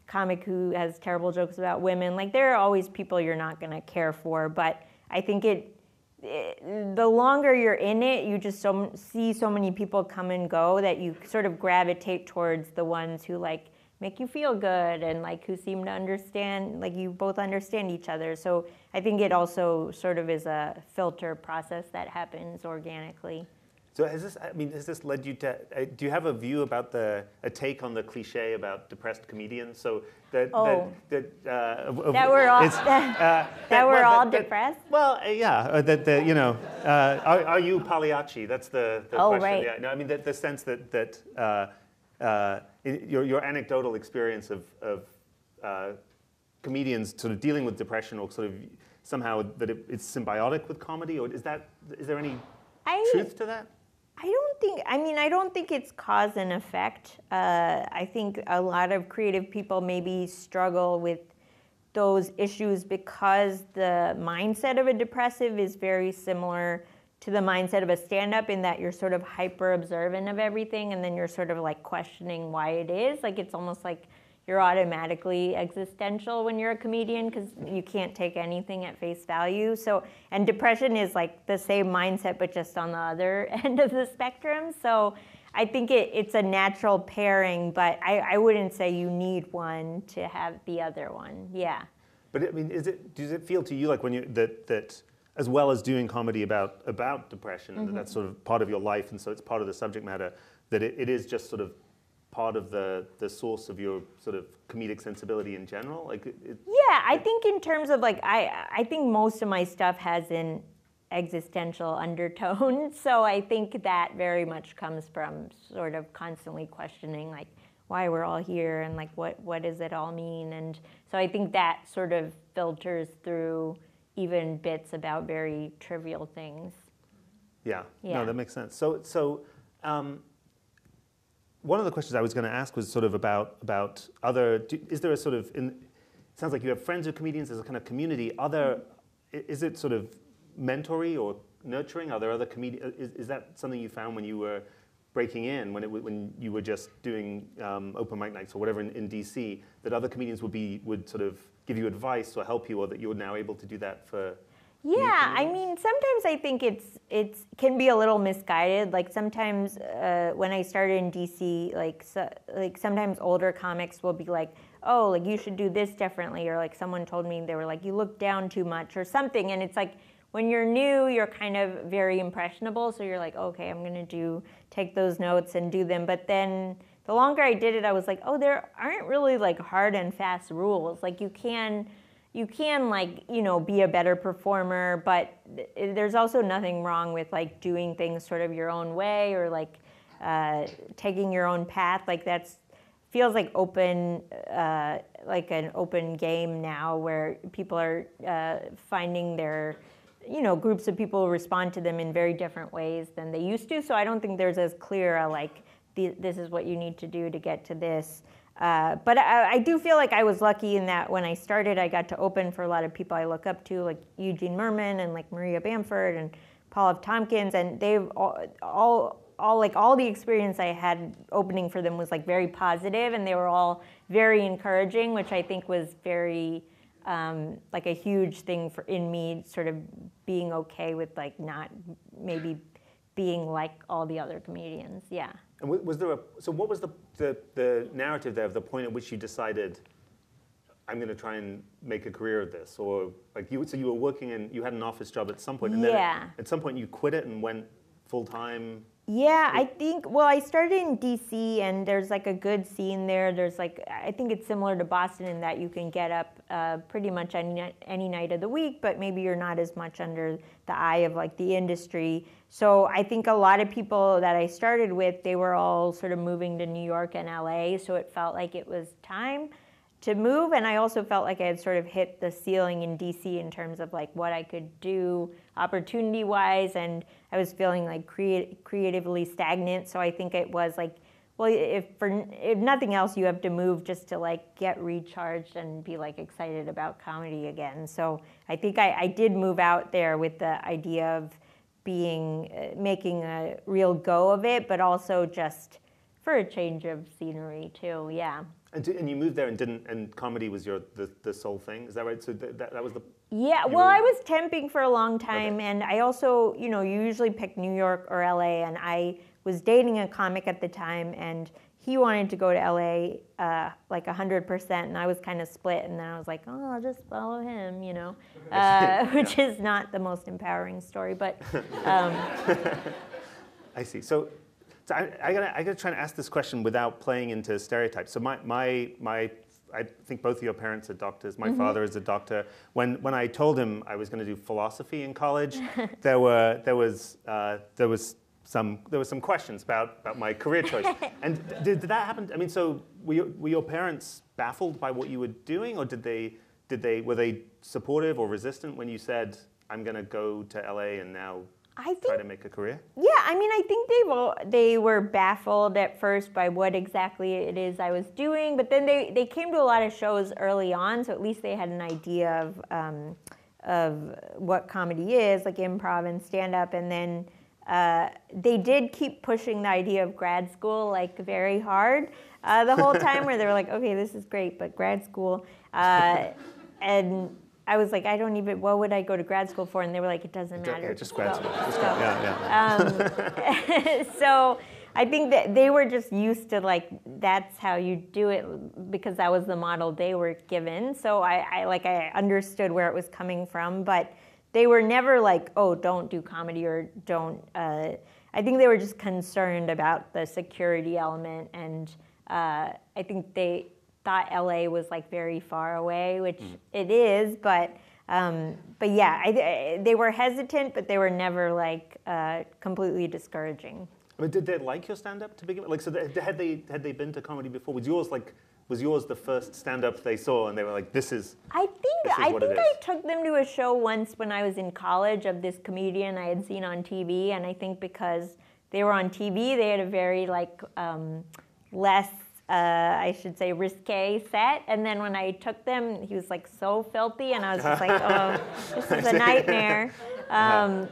Speaker 3: comic who has terrible jokes about women. Like there are always people you're not going to care for, but I think it, it, the longer you're in it, you just so, see so many people come and go that you sort of gravitate towards the ones who like make you feel good and like who seem to understand like you both understand each other. So i think it also sort of is a filter process that happens organically
Speaker 2: So has this? I mean, has this led you to? Uh, do you have a view about the a take on the cliche about depressed comedians? So that
Speaker 3: Oh.
Speaker 2: that that, uh,
Speaker 3: That we're all-
Speaker 2: it's, uh,
Speaker 3: That we're
Speaker 2: well,
Speaker 3: all
Speaker 2: that- that-
Speaker 3: depressed?
Speaker 2: well, uh, yeah. uh, That the you know, uh, are, are you Pagliacci? That's the, the
Speaker 3: Oh,
Speaker 2: question.
Speaker 3: right.
Speaker 2: Yeah. No, I mean the, the sense that that uh, uh, your your anecdotal experience of of uh, comedians sort of dealing with depression or sort of somehow that it, it's symbiotic with comedy, or is that is there any
Speaker 3: I,
Speaker 2: truth to that?
Speaker 3: I don't think, I mean, I don't think it's cause and effect. Uh, I think a lot of creative people maybe struggle with those issues because the mindset of a depressive is very similar to the mindset of a stand up in that you're sort of hyper observant of everything and then you're sort of like questioning why it is. Like it's almost like you're automatically existential when you're a comedian because you can't take anything at face value. So, and depression is like the same mindset, but just on the other end of the spectrum. So, I think it, it's a natural pairing, but I, I wouldn't say you need one to have the other one. Yeah.
Speaker 2: But I mean, is it does it feel to you like when you that that as well as doing comedy about about depression, that mm-hmm. that's sort of part of your life, and so it's part of the subject matter, that it, it is just sort of part of the the source of your sort of comedic sensibility in general? Like, it, it,
Speaker 3: Yeah, I think in terms of like I I think most of my stuff has an existential undertone. So I think that very much comes from sort of constantly questioning like why we're all here and like what what does it all mean and so I think that sort of filters through even bits about very trivial things.
Speaker 2: yeah,
Speaker 3: Yeah.
Speaker 2: no, that makes sense. So so. Um, one of the questions I was going to ask was sort of about about other. Do, is there a sort of? In, it sounds like you have friends who comedians. There's a kind of community. Are there? Is it sort of mentory or nurturing? Are there other comedians? Is, is that something you found when you were breaking in, when it when you were just doing um, open mic nights or whatever in, in DC? That other comedians would be would sort of give you advice or help you, or that you're now able to do that for.
Speaker 3: Yeah, I mean, sometimes I think it's it's can be a little misguided. Like sometimes uh, when I started in DC, like so, like sometimes older comics will be like, "Oh, like you should do this differently," or like someone told me they were like, "You look down too much" or something. And it's like when you're new, you're kind of very impressionable, so you're like, "Okay, I'm gonna do take those notes and do them." But then the longer I did it, I was like, "Oh, there aren't really like hard and fast rules. Like you can." You can like you know be a better performer but th- there's also nothing wrong with like doing things sort of your own way or like uh, taking your own path. Like that's feels like open uh, like an open game now where people are uh, finding their you know groups of people respond to them in very different ways than they used to. So i don't think there's as clear a like the, this is what you need to do to get to this uh, but I, I do feel like I was lucky in that when I started, I got to open for a lot of people I look up to, like Eugene Mirman and like Maria Bamford and Paul F. Tompkins, and they've all, all, all like all the experience I had opening for them was like very positive, and they were all very encouraging, which I think was very um, like a huge thing for in me, sort of being okay with like not maybe being like all the other comedians. Yeah.
Speaker 2: And was there a? So what was the the, the narrative there of the point at which you decided? I'm going to try and make a career of this, or like you. So you were working and you had an office job at some point, and then
Speaker 3: Yeah.
Speaker 2: at, at some point you quit it and went full time.
Speaker 3: Yeah, I think, well, I started in DC and there's like a good scene there. There's like, I think it's similar to Boston in that you can get up uh, pretty much any, any night of the week, but maybe you're not as much under the eye of like the industry. So I think a lot of people that I started with, they were all sort of moving to New York and LA. So it felt like it was time to move. And i also felt like i had sort of hit the ceiling in dc in terms of like what i could do opportunity wise and i was feeling like creat- creatively stagnant. So i think it was like well if for if nothing else you have to move just to like get recharged and be like excited about comedy again. So i think i, I did move out there with the idea of being uh, making a real go of it but also just for a change of scenery too yeah
Speaker 2: And, to, and you moved there and didn't, and comedy was your the, the sole thing. Is that right? So th- that, that was the.
Speaker 3: Yeah, well,
Speaker 2: were-
Speaker 3: I was temping for a long time, and I also, you know, you usually pick New York or LA, and I was dating a comic at the time, and he wanted to go to LA uh, like 100%, and I was kind of split, and then I was like, oh, I'll just follow him, you know, uh, which is not the most empowering story, but um,
Speaker 2: I see. So, so I, I gotta I gotta try and ask this question without playing into stereotypes. So my my my. I think both of your parents are doctors. My father is a doctor. When when I told him I was going to do philosophy in college, there were there was uh, there was some there were some questions about, about my career choice. and did, did that happen? I mean, so were your, were your parents baffled by what you were doing, or did they did they were they supportive or resistant when you said I'm going to go to LA and now
Speaker 3: I
Speaker 2: try
Speaker 3: think
Speaker 2: to make a career?
Speaker 3: Yeah, I mean, I think they will, they were baffled at first by what exactly it is I was doing, but then they, they came to a lot of shows early on, so at least they had an idea of um, of what comedy is, like improv and stand up, and then. Uh, they did keep pushing the idea of grad school like very hard uh, the whole time, where they were like, "Okay, this is great, but grad school," uh, and I was like, "I don't even. What would I go to grad school for?" And they were like, "It doesn't
Speaker 2: Yeah,
Speaker 3: matter.
Speaker 2: just grad
Speaker 3: go,
Speaker 2: school. Just
Speaker 3: go."
Speaker 2: grad- yeah, yeah.
Speaker 3: Um, so I think that they were just used to like that's how you do it because that was the model they were given. So I, I like I understood where it was coming from, but they were never like, oh, don't do comedy or don't. Uh, I think they were just concerned about the security element, and uh, I think they thought LA was like very far away, which it is, but. Um, but yeah, I, they were hesitant, but they were never like uh, completely discouraging.
Speaker 2: I mean, did they like your stand-up to begin with? Like, so they, had they had they been to comedy before? Was yours like was yours the first stand-up they saw, and they were like, "This is."
Speaker 3: I think
Speaker 2: is
Speaker 3: I think I took them to a show once when I was in college of this comedian I had seen on TV, and I think because they were on TV, they had a very like um, less. Uh, I should say risque set, and then when I took them, he was like so filthy, and I was just like, "Oh, this is a nightmare." Um,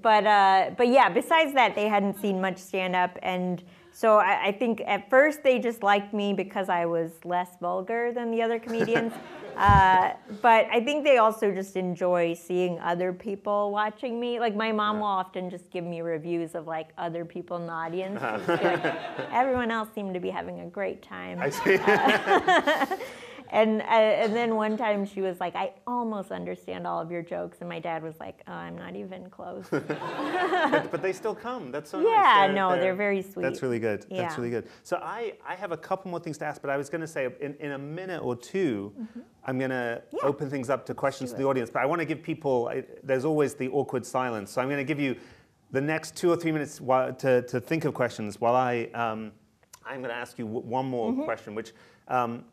Speaker 3: but uh, but yeah, besides that, they hadn't seen much stand up, and so I, I think at first they just liked me because I was less vulgar than the other comedians. uh, but I think they also just enjoy seeing other people watching me. Like my mom will often just give me reviews of like other people in the audience. like, Everyone else seemed to be having a great time.
Speaker 2: I see.
Speaker 3: Uh, and and then one time she was like, I almost understand all of your jokes, and my dad was like, oh, I'm not even close.
Speaker 2: but, but they still come. That's so nice.
Speaker 3: Yeah, no, they're very sweet.
Speaker 2: That's really good. That's really good. So I, I have a couple more things to ask, but I was going to say in, in a minute or 2 I'm going to
Speaker 3: Mm-hmm. Yeah.
Speaker 2: open things up to questions to the audience. But I want to give people. I, there's always the awkward silence, so I'm going to give you the next two or three minutes while, to, to think of questions while I. Um, I'm going to ask you one more
Speaker 3: Mm-hmm.
Speaker 2: question, which. Um,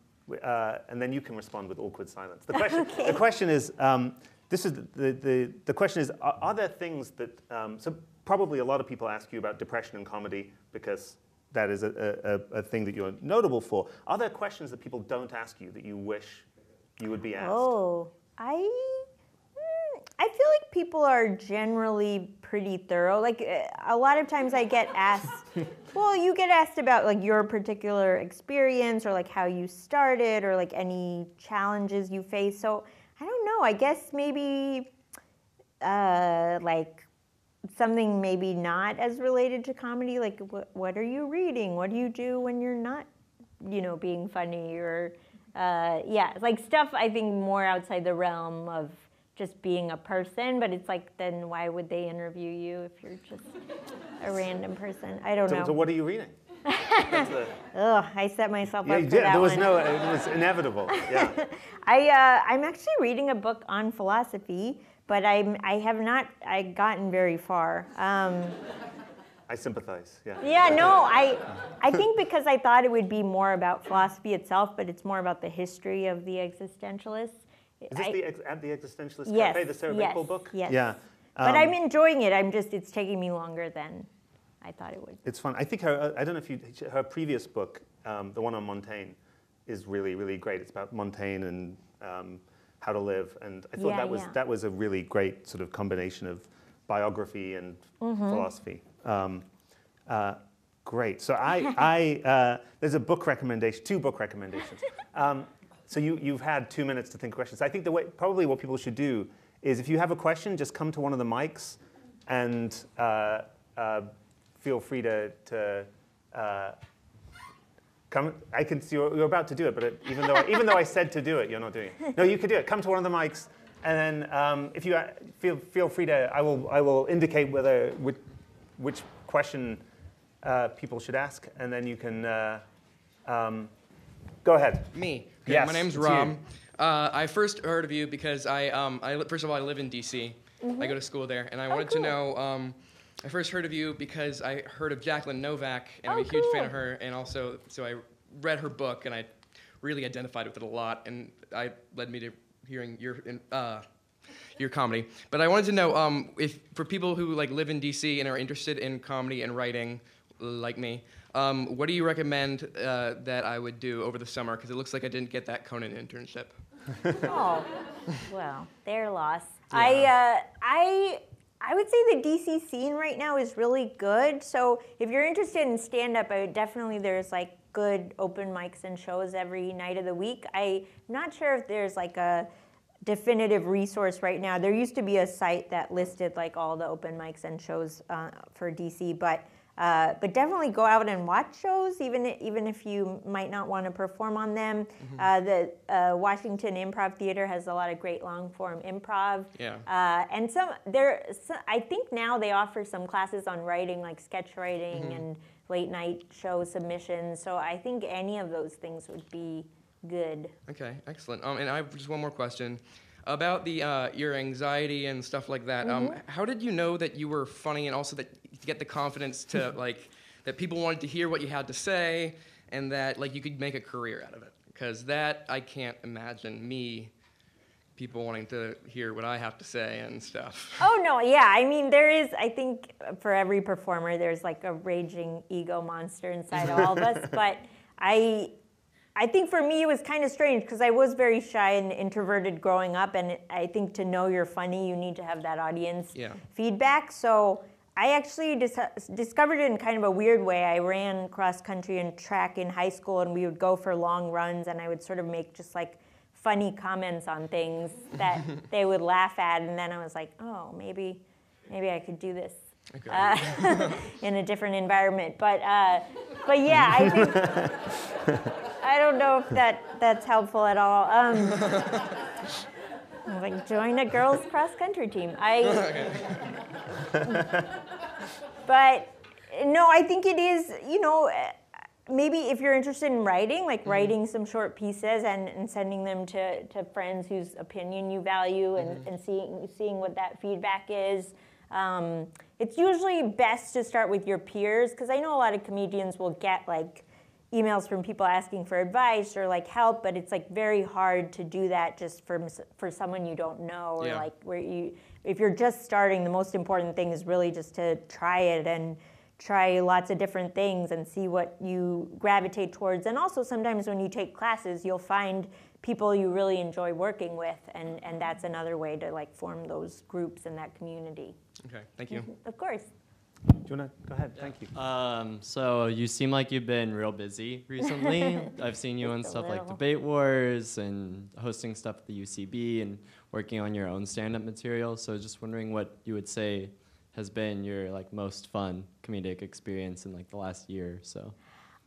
Speaker 2: uh, and then you can respond with awkward silence. The question, the question is, um, this is the, the, the, the question is, are, are there things that, um, so probably a lot of people ask you about depression and comedy because that is a, a, a thing that you're notable for. Are there questions that people don't ask you that you wish you would be asked?
Speaker 3: Oh, I mm, I feel like people are generally pretty thorough. Like uh, a lot of times I get asked, well, you get asked about like your particular experience or like how you started or like any challenges you face. So I don't know. I guess maybe uh, like something maybe not as related to comedy. Like what what are you reading? What do you do when you're not, you know, being funny or uh, yeah, like stuff I think more outside the realm of just being a person, but it's like then why would they interview you if you're just a random person? I don't
Speaker 2: So,
Speaker 3: know.
Speaker 2: so what are you reading? The-
Speaker 3: Ugh, I set myself
Speaker 2: yeah,
Speaker 3: up
Speaker 2: you
Speaker 3: for that
Speaker 2: There was
Speaker 3: one.
Speaker 2: no. It was inevitable. Yeah.
Speaker 3: I uh, I'm actually reading a book on philosophy, but I'm I have not I gotten very far. Um,
Speaker 2: I sympathize. Yeah.
Speaker 3: yeah, no, I I think because I thought it would be more about philosophy itself, but it's more about the history of the existentialists.
Speaker 2: Is this
Speaker 3: I-
Speaker 2: the ex- at the existentialist
Speaker 3: yes,
Speaker 2: cafe, the Sarah
Speaker 3: yes,
Speaker 2: Bakewell book?
Speaker 3: Yes.
Speaker 2: Yeah.
Speaker 3: but
Speaker 2: Um,
Speaker 3: I'm enjoying it. I'm just it's taking me longer than I thought it would.
Speaker 2: It's fun. I think her. uh, I don't know if you. Her previous book, um, the one on Montaigne, is really really great. It's about Montaigne and um, how to live, and I thought
Speaker 3: Yeah,
Speaker 2: that was
Speaker 3: yeah.
Speaker 2: that was a really great sort of combination of biography and philosophy. Um, uh, great. So I, I uh, there's a book recommendation, two book recommendations. Um, so you you've had two minutes to think of questions. I think the way probably what people should do is if you have a question, just come to one of the mics, and uh, uh, feel free to. to uh, Come, I can see you're, you're about to do it, but it, even though even though I said to do it, you're not doing it. No, you could do it. Come to one of the mics, and then um, if you uh, feel feel free to, I will I will indicate whether which, which question uh, people should ask, and then you can uh, um, go ahead.
Speaker 4: Me. Okay,
Speaker 2: Yes,
Speaker 4: my name's
Speaker 2: Rom.
Speaker 4: Uh, I first heard of you because I, um, I li- first of all, I live in D.C. I go to school there, and I
Speaker 3: Mm-hmm. Oh,
Speaker 4: wanted
Speaker 3: cool.
Speaker 4: to know. Um, I first heard of you because I heard of Jacqueline Novak, and I'm
Speaker 3: Oh,
Speaker 4: a huge fan of her, and also so I read her book, and I really identified with it a lot, and I led me to hearing your in- uh, your comedy. But I wanted to know um, if for people who like live in D.C. and are interested in comedy and writing, like me, um, what do you recommend uh, that I would do over the summer? Because it looks like I didn't get that Conan internship.
Speaker 3: Oh, well, their loss. I, uh, I, I would say the DC scene right now is really good. So if you're interested in stand up, I would definitely there's like good open mics and shows every night of the week. I'm not sure if there's like a definitive resource right now. There used to be a site that listed like all the open mics and shows uh, for DC, but uh, but definitely go out and watch shows, even even if you might not want to perform on them. Uh, the uh, Washington Improv Theater has a lot of great long form improv.
Speaker 4: Yeah.
Speaker 3: Uh, and some there, so, I think now they offer some classes on writing, like sketch writing and late night show submissions. So I think any of those things would be good.
Speaker 4: Okay, excellent. Um, and I have just one more question about the uh, your anxiety and stuff like that. Um, how did you know that you were funny, and also that to get the confidence to like that people wanted to hear what you had to say, and that like you could make a career out of it? Because that I can't imagine me people wanting to hear what I have to say and stuff.
Speaker 3: Oh no, yeah. I mean, there is. I think for every performer, there's like a raging ego monster inside all of us. But I, I think for me, it was kind of strange because I was very shy and introverted growing up, and I think to know you're funny, you need to have that audience
Speaker 4: Yeah.
Speaker 3: feedback. So. I actually dis- discovered it in kind of a weird way. I ran cross country and track in high school, and we would go for long runs, and I would sort of make just like funny comments on things that they would laugh at, and then I was like, oh, maybe, maybe I could do this
Speaker 4: Okay.
Speaker 3: uh, in a different environment. But, uh, but yeah, I think I don't know if that that's helpful at all. Um, I was like join a girls cross country team. I, but no, I think it is. You know. Maybe if you're interested in writing, like writing some short pieces and, and sending them to, to friends whose opinion you value and, and seeing, seeing what that feedback is. Um, it's usually best to start with your peers because I know a lot of comedians will get like emails from people asking for advice or like help, but it's like very hard to do that just for for someone you don't know or
Speaker 4: Yeah.
Speaker 3: like where you if you're just starting, the most important thing is really just to try it and try lots of different things and see what you gravitate towards. And also sometimes when you take classes, you'll find people you really enjoy working with and, and that's another way to like form those groups and that community.
Speaker 4: Okay, thank you. Mm-hmm.
Speaker 3: Of course.
Speaker 2: Do you want to go ahead? Thank you.
Speaker 5: Um, so you seem like you've been real busy recently. I've seen you on stuff like. Debate Wars and hosting stuff at the UCB and working on your own stand-up material. So just wondering what you would say has been your like most fun comedic experience in like the last year or so.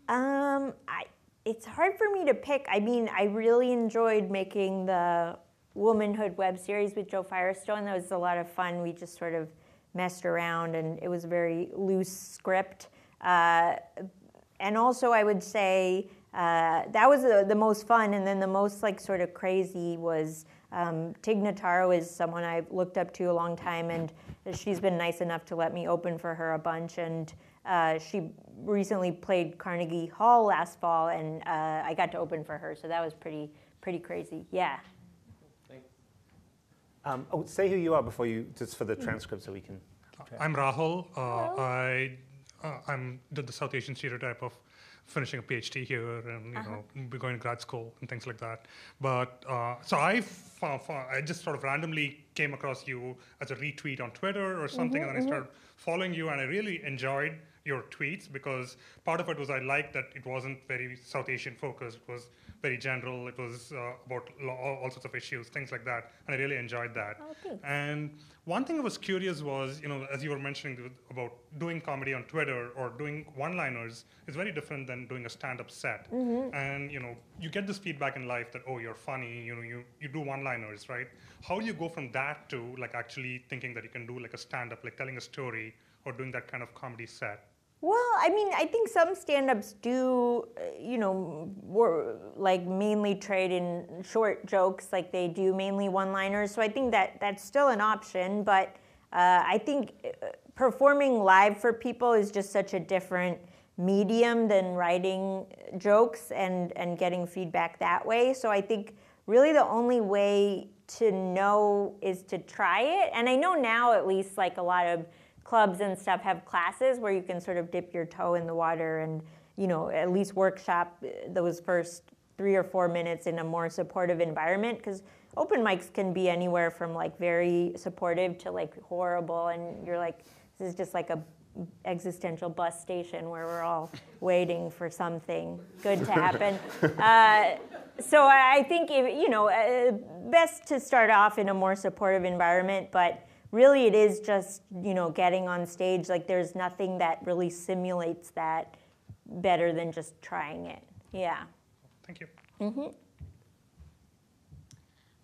Speaker 3: Um, I, it's hard for me to pick. I mean, I really enjoyed making the Womanhood web series with Joe Firestone. That was a lot of fun. We just sort of messed around, and it was a very loose script. Uh, and also, I would say uh, that was the, the most fun. And then the most like sort of crazy was um, Tig Notaro is someone I've looked up to a long time, and she's been nice enough to let me open for her a bunch. And uh, she recently played Carnegie Hall last fall, and uh, I got to open for her, so that was pretty pretty crazy. Yeah.
Speaker 2: Um, oh, say who you are before you, just for the transcript, so we can. keep.
Speaker 6: I'm Rahul. Uh, I uh, I'm did the South Asian stereotype of finishing a PhD here and you know be going to grad school and things like that. But uh, so I found, found, I just sort of randomly came across you as a retweet on Twitter or something, and then I started following you, and I really enjoyed your tweets because part of it was I liked that it wasn't very South Asian focused. It was very general. It was uh, about all, sorts of issues, things like that, and I really enjoyed that.
Speaker 3: Oh, thanks.
Speaker 6: And one thing I was curious was, you know, as you were mentioning about doing comedy on Twitter or doing one-liners is very different than doing a stand-up set. And you know, you get this feedback in life that oh, you're funny, you know, you you do one-liners, right? How do you go from that to like actually thinking that you can do like a stand-up, like telling a story or doing that kind of comedy set?
Speaker 3: Well, I mean, I think some stand-ups do, uh, you know, wor- like mainly trade in short jokes, like they do mainly one-liners. So I think that that's still an option. But uh, I think uh, performing live for people is just such a different medium than writing jokes and and getting feedback that way. So I think really the only way to know is to try it. And I know now at least like a lot of clubs and stuff have classes where you can sort of dip your toe in the water and you know at least workshop uh, those first three or four minutes in a more supportive environment because open mics can be anywhere from like very supportive to like horrible and you're like this is just like a existential bus station where we're all waiting for something good to happen. Uh, so i think if, you know uh, best to start off in a more supportive environment but really it is just you know getting on stage like there's nothing that really simulates that better than just trying it yeah
Speaker 6: Thank you.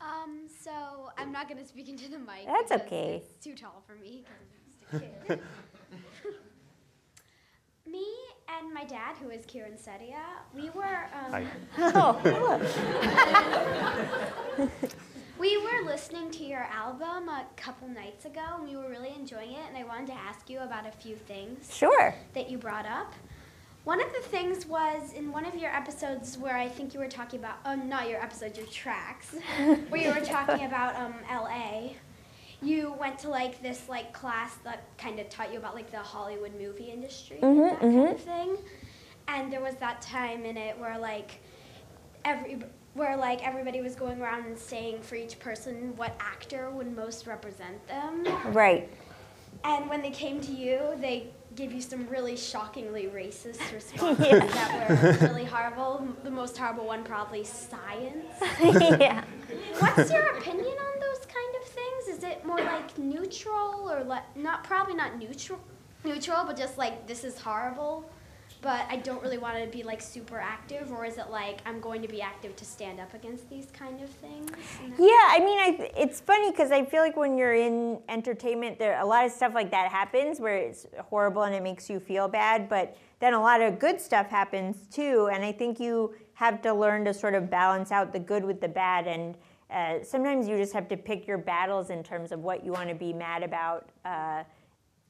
Speaker 7: Um, so I'm not gonna speak into the mic.
Speaker 3: That's okay.
Speaker 7: It's too tall for me because I'm just a kid. me and my dad, who is Kieran Setiya, we were um,
Speaker 2: Hi.
Speaker 3: oh look.
Speaker 7: we were listening to your album a couple nights ago, and we were really enjoying it. And I wanted to ask you about a few things
Speaker 3: sure
Speaker 7: that you brought up. One of the things was in one of your episodes where I think you were talking about, um, not your episodes, your tracks, where you were talking about um, LA. You went to like this like class that kind of taught you about like the Hollywood movie industry and that kind of thing. And there was that time in it where like every where like everybody was going around and saying for each person what actor would most represent them.
Speaker 3: right
Speaker 7: And when they came to you, they gave you some really shockingly racist responses that were really horrible. The most horrible one probably science.
Speaker 3: yeah
Speaker 7: What's your opinion on those kind of things? Is it more like neutral or le- not? Probably not neutral, neutral, but just like this is horrible. But I don't really want to be like super active, or is it like I'm going to be active to stand up against these kind of things?
Speaker 3: Yeah, I mean, I, it's funny because I feel like when you're in entertainment, there a lot of stuff like that happens where it's horrible and it makes you feel bad. But then a lot of good stuff happens too, and I think you have to learn to sort of balance out the good with the bad. And uh, sometimes you just have to pick your battles in terms of what you want to be mad about. Uh,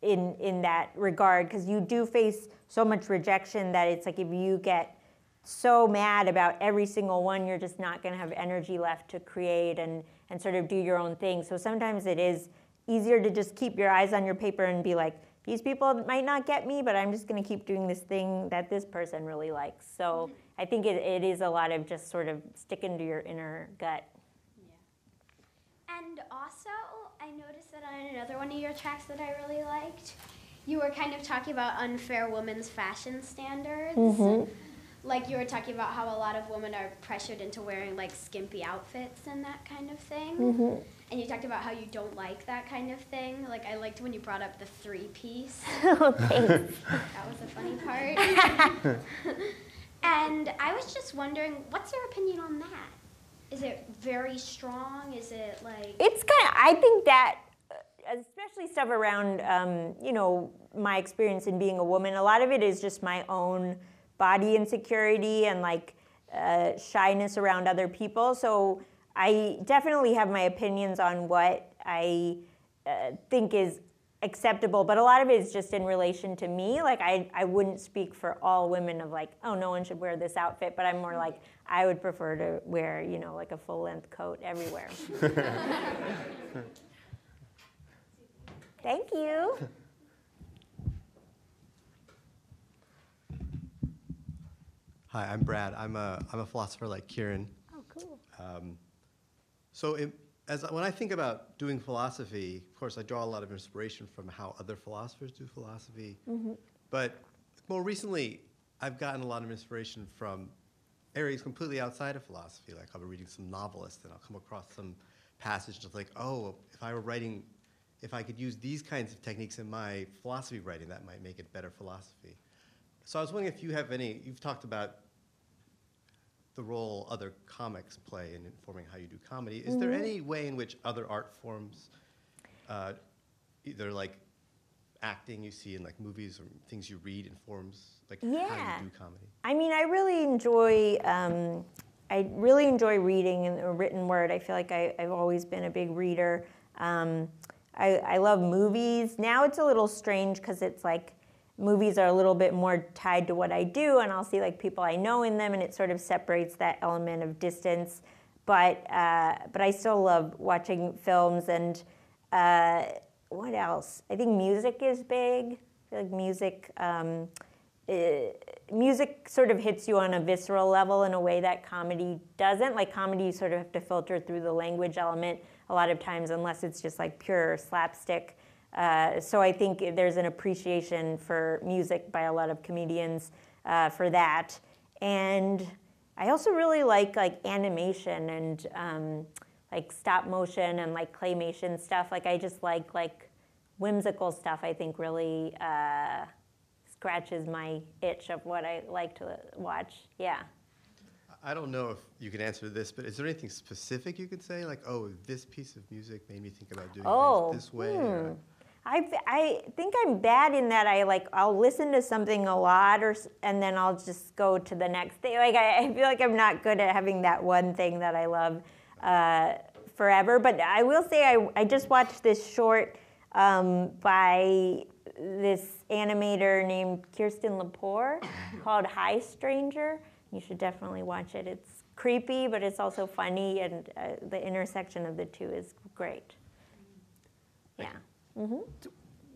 Speaker 3: in in that regard because you do face so much rejection that it's like if you get so mad about every single one you're just not going to have energy left to create and and sort of do your own thing. So sometimes it is easier to just keep your eyes on your paper and be like these people might not get me but i'm just going to keep doing this thing that this person really likes. So i think it, it is a lot of just sort of sticking to your inner gut. Yeah.
Speaker 7: And also, I noticed that on another one of your tracks that I really liked, you were kind of talking about unfair women's fashion standards. Mm-hmm. Like you were talking about how a lot of women are pressured into wearing like skimpy outfits and that kind of thing. Mm-hmm. And you talked about how you don't like that kind of thing. Like I liked when you brought up the three piece.
Speaker 3: oh thanks
Speaker 7: That was a funny part. and I was just wondering, what's your opinion on that? Is it very strong? Is it like
Speaker 3: It's kind of, I think that, uh, especially stuff around, um, you know, my experience in being a woman, a lot of it is just my own body insecurity and like uh, shyness around other people. So I definitely have my opinions on what I uh, think is acceptable, but a lot of it is just in relation to me. Like I, I wouldn't speak for all women of like, oh, no one should wear this outfit, but I'm more like, I would prefer to wear, you know, like a full length coat everywhere. Thank you.
Speaker 8: Hi, I'm Brad. I'm a, I'm a philosopher like Kieran.
Speaker 3: Oh, cool.
Speaker 8: Um, so it, as when I think about doing philosophy, of course, I draw a lot of inspiration from how other philosophers do philosophy. Mm-hmm. But more recently, I've gotten a lot of inspiration from areas completely outside of philosophy. Like I'll be reading some novelists, and I'll come across some passage and I'm like, oh, if I were writing, if I could use these kinds of techniques in my philosophy writing, that might make it better philosophy. So I was wondering if you have any. You've talked about the role other comics play in informing how you do comedy. Is there any way in which other art forms, uh, either like acting you see in like movies or things you read in forums, like
Speaker 3: Yeah.
Speaker 8: how you do comedy?
Speaker 3: I mean, I really enjoy. Um, I really enjoy reading and the written word. I feel like I, I've always been a big reader. Um, I, I love movies. Now it's a little strange because it's like movies are a little bit more tied to what I do, and I'll see like people I know in them, and it sort of separates that element of distance. But uh, but I still love watching films and uh, what else? I think music is big. I feel like music. Um, uh, music sort of hits you on a visceral level in a way that comedy doesn't. Like comedy, you sort of have to filter through the language element a lot of times, unless it's just like pure slapstick. Uh, so I think there's an appreciation for music by a lot of comedians uh, for that, and I also really like like animation and um, like stop motion and like claymation stuff. Like I just like like whimsical stuff. I think really uh, scratches my itch of what I like to watch. Yeah.
Speaker 8: I don't know if you can answer this, but is there anything specific you could say? Like, oh, this piece of music made me think about doing
Speaker 3: Oh,
Speaker 8: this way. or-
Speaker 3: hmm. I, I think I'm bad in that I like I'll listen to something a lot or and then I'll just go to the next thing. Like I, I feel like I'm not good at having that one thing that I love uh, forever. But I will say I, I just watched this short um, by this animator named Kirsten Lepore called Hi Stranger. You should definitely watch it. It's creepy, but it's also funny, and uh, the intersection of the two is great. Yeah.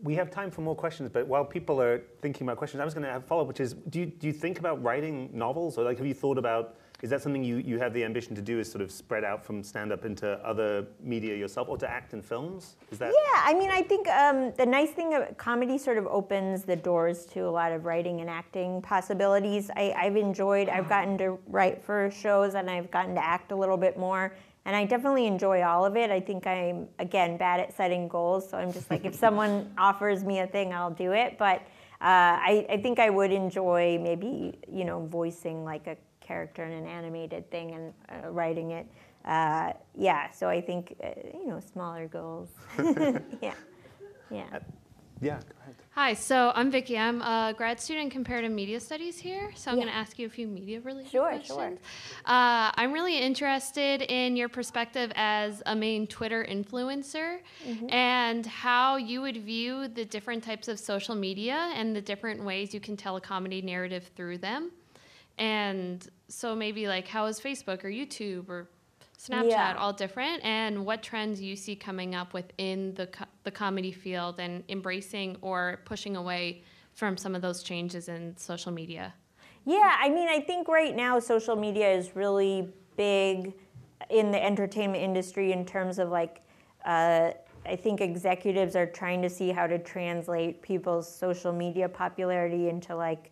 Speaker 2: We have time for more questions, but while people are thinking about questions, I was going to have a follow up, which is do you, do you think about writing novels? Or like, have you thought about, is that something you, you have the ambition to do, is sort of spread out from stand up into other media yourself or to act in films? Is that?
Speaker 3: Yeah, I mean, I think um, the nice thing of comedy sort of opens the doors to a lot of writing and acting possibilities. I, I've enjoyed, I've gotten to write for shows and I've gotten to act a little bit more. And I definitely enjoy all of it. I think I'm, again, bad at setting goals. So I'm just like, if someone offers me a thing, I'll do it. But uh, I, I think I would enjoy maybe, you know, voicing like a character in an animated thing and uh, writing it. Uh, yeah, so I think, uh, you know, smaller goals. yeah. Yeah.
Speaker 2: Yeah, go ahead.
Speaker 9: Hi, so I'm Vicky. I'm a grad student in comparative media studies here. So I'm
Speaker 3: Yeah.
Speaker 9: going to ask you a few media related
Speaker 3: Sure,
Speaker 9: questions.
Speaker 3: sure.
Speaker 9: Uh, I'm really interested in your perspective as a main Twitter influencer
Speaker 3: Mm-hmm.
Speaker 9: and how you would view the different types of social media and the different ways you can tell a comedy narrative through them. And so maybe like how is Facebook or YouTube or Snapchat
Speaker 3: Yeah.
Speaker 9: all different and what trends you see coming up within the, co- the comedy field and embracing or pushing away from some of those changes in social media.
Speaker 3: Yeah, I mean, I think right now social media is really big in the entertainment industry in terms of like, uh, I think executives are trying to see how to translate people's social media popularity into like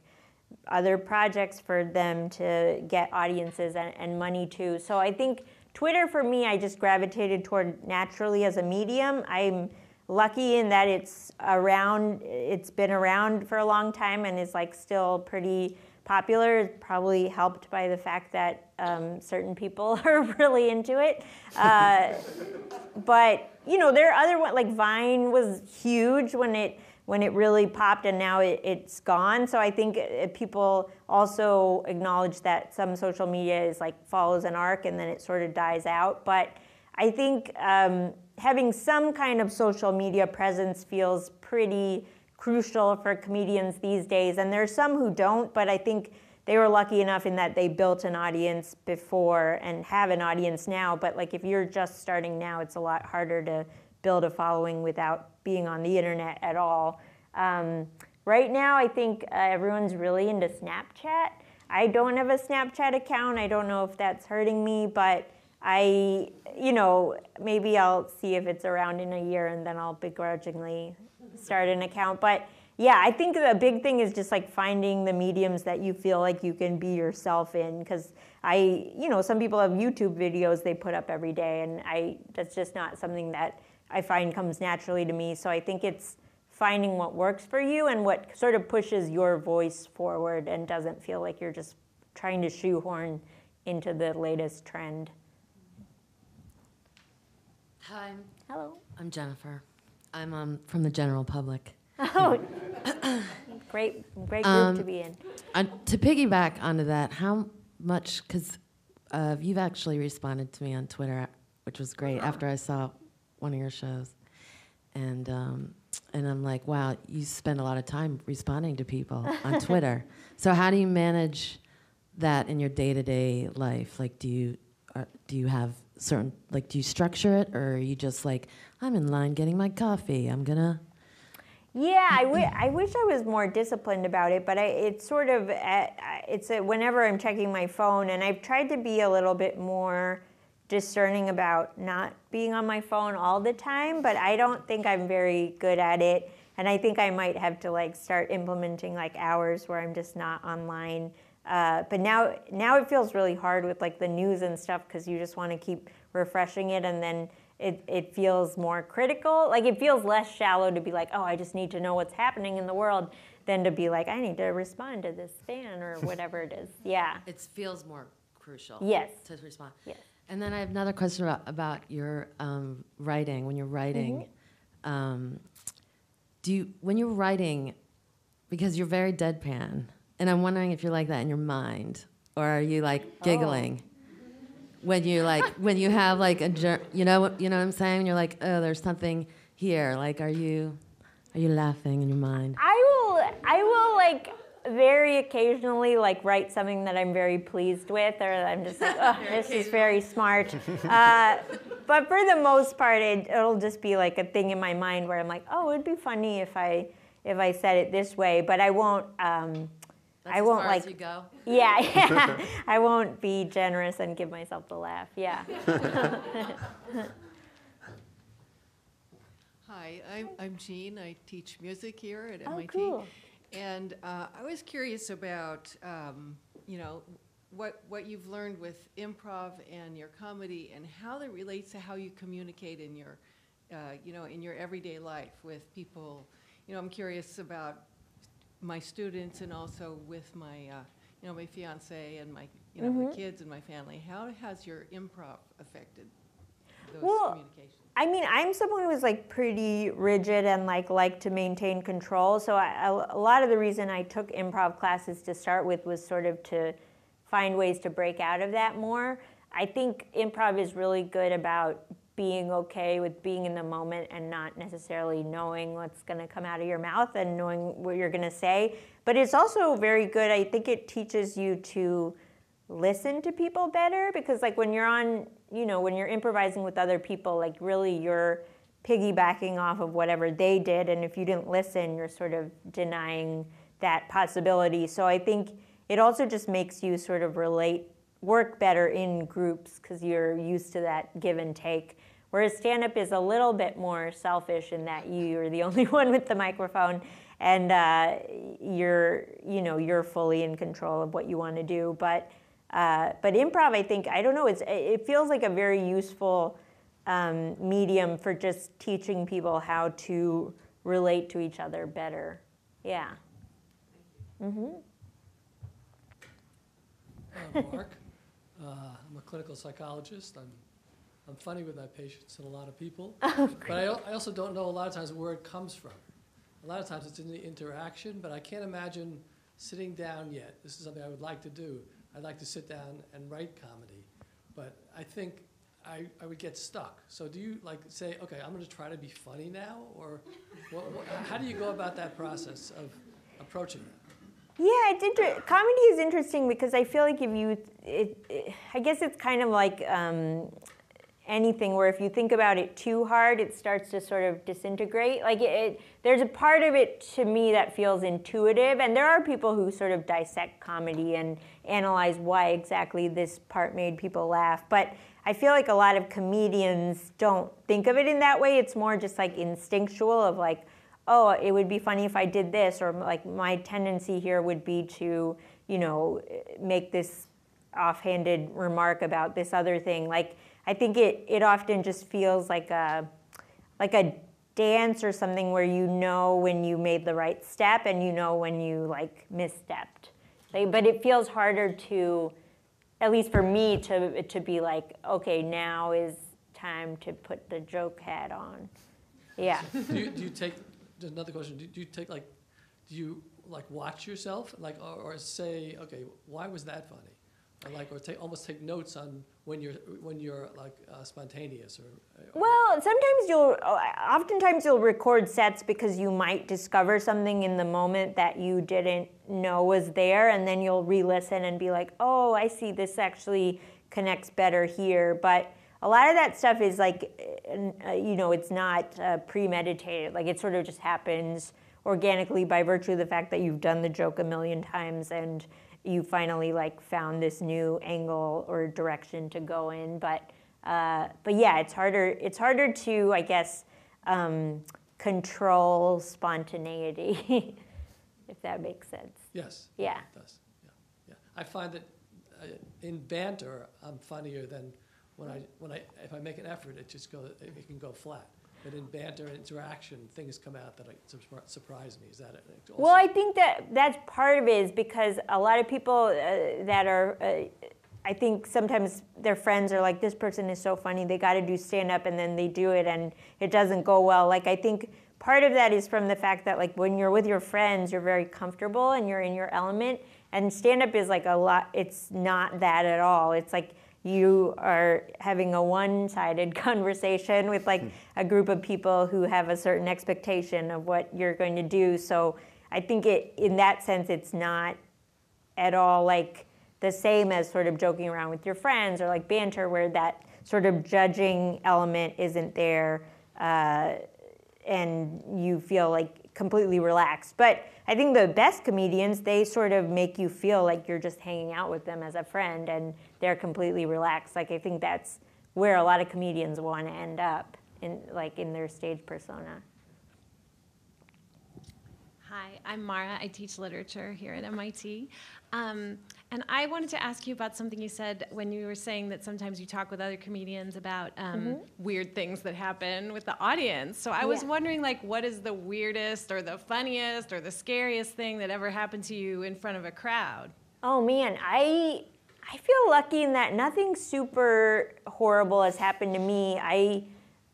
Speaker 3: other projects for them to get audiences and, and money to. So I think Twitter for me, I just gravitated toward naturally as a medium. I'm lucky in that it's around, it's been around for a long time and is like still pretty popular. It's probably helped by the fact that um, certain people are really into it. Uh, but you know, there are other ones like Vine was huge when it when it really popped, and now it, it's gone. So I think uh, people also acknowledge that some social media is like follows an arc, and then it sort of dies out. But I think um, having some kind of social media presence feels pretty crucial for comedians these days. And there's some who don't, but I think they were lucky enough in that they built an audience before and have an audience now. But like if you're just starting now, it's a lot harder to build a following without being on the internet at all. Um, right now, I think uh, everyone's really into Snapchat. I don't have a Snapchat account. I don't know if that's hurting me, but I, you know, maybe I'll see if it's around in a year and then I'll begrudgingly start an account. But yeah, I think the big thing is just like finding the mediums that you feel like you can be yourself in. Because I, you know, some people have YouTube videos they put up every day, and I that's just not something that I find comes naturally to me. So I think it's finding what works for you and what sort of pushes your voice forward and doesn't feel like you're just trying to shoehorn into the latest trend.
Speaker 10: Hi,
Speaker 3: Hello.
Speaker 10: I'm Jennifer. I'm um, from the general public.
Speaker 3: Oh, great, great group
Speaker 10: Um,
Speaker 3: to be in.
Speaker 10: Uh, to piggyback onto that, how much? Because uh, you've actually responded to me on Twitter, which was great after I saw one of your shows, and um, and I'm like, wow, you spend a lot of time responding to people on Twitter. So how do you manage that in your day-to-day life? Like, do you uh, do you have certain like do you structure it, or are you just like, I'm in line getting my coffee, I'm gonna
Speaker 3: Yeah, I, w- I wish I was more disciplined about it, but I, it's sort of uh, it's a, whenever I'm checking my phone, and I've tried to be a little bit more discerning about not being on my phone all the time, but I don't think I'm very good at it, and I think I might have to like start implementing like hours where I'm just not online. Uh, but now now it feels really hard with like the news and stuff because you just want to keep refreshing it, and then it, it feels more critical. Like it feels less shallow to be like, oh, I just need to know what's happening in the world than to be like, I need to respond to this fan or whatever it is. Yeah.
Speaker 10: It feels more crucial.
Speaker 3: Yes.
Speaker 10: To respond.
Speaker 3: Yes.
Speaker 10: And then I have another question about, about your um, writing. When you're writing, um, do you when you're writing, because you're very deadpan, and I'm wondering if you're like that in your mind, or are you like giggling? When you like when you have like a you know you know what I'm saying? You're like, oh, there's something here. Like, are you are you laughing in your mind?
Speaker 3: I will I will like very occasionally like write something that I'm very pleased with or that I'm just like, oh, this is very smart. Uh, but for the most part, it, it'll just be like a thing in my mind where I'm like, oh, it'd be funny if I if I said it this way, but I won't. Um,
Speaker 10: That's
Speaker 3: I won't like.
Speaker 10: as you go.
Speaker 3: Yeah, yeah. I won't be generous and give myself the laugh. Yeah.
Speaker 11: Hi, I'm, I'm Jean. I teach music here at
Speaker 3: Oh,
Speaker 11: MIT.
Speaker 3: cool.
Speaker 11: And uh, I was curious about, um, you know, what, what you've learned with improv and your comedy and how that relates to how you communicate in your, uh, you know, in your everyday life with people. You know, I'm curious about my students and also with my, uh, you know, my fiance and my, you know,
Speaker 3: Mm-hmm.
Speaker 11: the kids and my family. How has your improv affected those
Speaker 3: Well,
Speaker 11: communications?
Speaker 3: I mean, I'm someone who's like pretty rigid and like like to maintain control. So a lot of the reason I took improv classes to start with was sort of to find ways to break out of that more. I think improv is really good about being okay with being in the moment and not necessarily knowing what's going to come out of your mouth and knowing what you're going to say. But it's also very good. I think it teaches you to listen to people better because like when you're on you know when you're improvising with other people like really you're piggybacking off of whatever they did and if you didn't listen you're sort of denying that possibility. So i think it also just makes you sort of relate work better in groups because you're used to that give and take. Whereas stand up is a little bit more selfish in that you're the only one with the microphone and uh, you're you know you're fully in control of what you want to do. But uh, but improv, I think, I don't know, it's, it feels like a very useful um, medium for just teaching people how to relate to each other better. Yeah. Mm-hmm.
Speaker 12: Uh, Mark. Uh, I'm a clinical psychologist. I'm, I'm funny with my patients and a lot of people. but I, I also don't know a lot of times where it comes from. A lot of times it's in the interaction, but I can't imagine sitting down yet. This is something I would like to do. I'd like to sit down and write comedy. But I think I, I would get stuck. So do you like say, okay, I'm going to try to be funny now? Or what, what, how do you go about that process of approaching that?
Speaker 3: Yeah, it's inter- comedy is interesting because I feel like if you, it, it, I guess it's kind of like um, anything where if you think about it too hard, it starts to sort of disintegrate. Like it, it, there's a part of it to me that feels intuitive, and there are people who sort of dissect comedy and analyze why exactly this part made people laugh. But I feel like a lot of comedians don't think of it in that way. It's more just like instinctual of like, oh, it would be funny if I did this, or like my tendency here would be to, you know, make this offhanded remark about this other thing. Like I think it it often just feels like a like a dance or something where you know when you made the right step and you know when you like misstepped. Like, but it feels harder to, at least for me, to to be like, okay, now is time to put the joke hat on. Yeah.
Speaker 12: do, you, do you take another question. Do, do you take like, do you like watch yourself, like, or, or say, okay, why was that funny, or like, or take almost take notes on when you're when you're like uh, spontaneous or. or
Speaker 3: Well, sometimes you'll, oftentimes you'll record sets because you might discover something in the moment that you didn't know was there, and then you'll re-listen and be like, oh, I see this actually connects better here. But a lot of that stuff is like, uh, you know, it's not uh, premeditated. Like it sort of just happens organically by virtue of the fact that you've done the joke a million times and you finally like found this new angle or direction to go in. But uh, but yeah, it's harder. It's harder to, I guess, um, control spontaneity, if that makes sense.
Speaker 12: Yes.
Speaker 3: Yeah.
Speaker 12: It does. Yeah. Yeah. I find that uh, in banter, I'm funnier than when I when I if I make an effort, it just go it, it can go flat. But in banter and interaction, things come out that like, surprise me. Is that it? Also-
Speaker 3: Well, I think that that's part of it is because a lot of people uh, that are, uh, I think sometimes their friends are like, this person is so funny, they got to do stand up, and then they do it and it doesn't go well. Like, I think part of that is from the fact that, like, when you're with your friends, you're very comfortable and you're in your element. And stand up is like a lot, it's not that at all. It's like, you are having a one-sided conversation with like a group of people who have a certain expectation of what you're going to do. So i think it in that sense it's not at all like the same as sort of joking around with your friends or like banter where that sort of judging element isn't there uh, and you feel like completely relaxed. But i think the best comedians they sort of make you feel like you're just hanging out with them as a friend and they're completely relaxed. Like i think that's where a lot of comedians want to end up in like in their stage persona
Speaker 13: Hi, I'm Mara. I teach literature here at MIT. Um, and I wanted to ask you about something you said when you were saying that sometimes you talk with other comedians about um,
Speaker 3: Mhm.
Speaker 13: weird things that happen with the audience. So I was
Speaker 3: Yeah.
Speaker 13: wondering, like, what is the weirdest or the funniest or the scariest thing that ever happened to you in front of a crowd?
Speaker 3: Oh man, I I feel lucky in that nothing super horrible has happened to me. I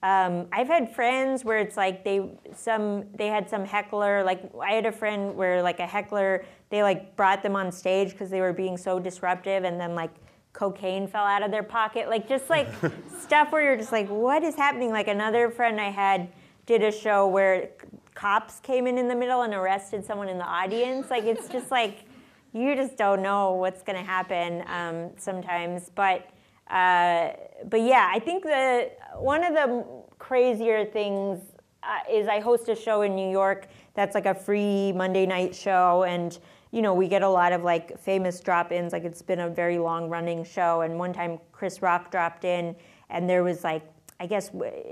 Speaker 3: um, I've had friends where it's like they some they had some heckler. Like I had a friend where like a heckler they like brought them on stage because they were being so disruptive, and then like cocaine fell out of their pocket. Like just like stuff where you're just like, what is happening? Like another friend I had did a show where cops came in in the middle and arrested someone in the audience. Like it's just like you just don't know what's going to happen um, sometimes. But uh, but yeah, I think the one of the crazier things uh, is I host a show in New York that's like a free Monday night show, and you know we get a lot of like famous drop-ins. Like it's been a very long running show, and one time Chris Rock dropped in, and there was like I guess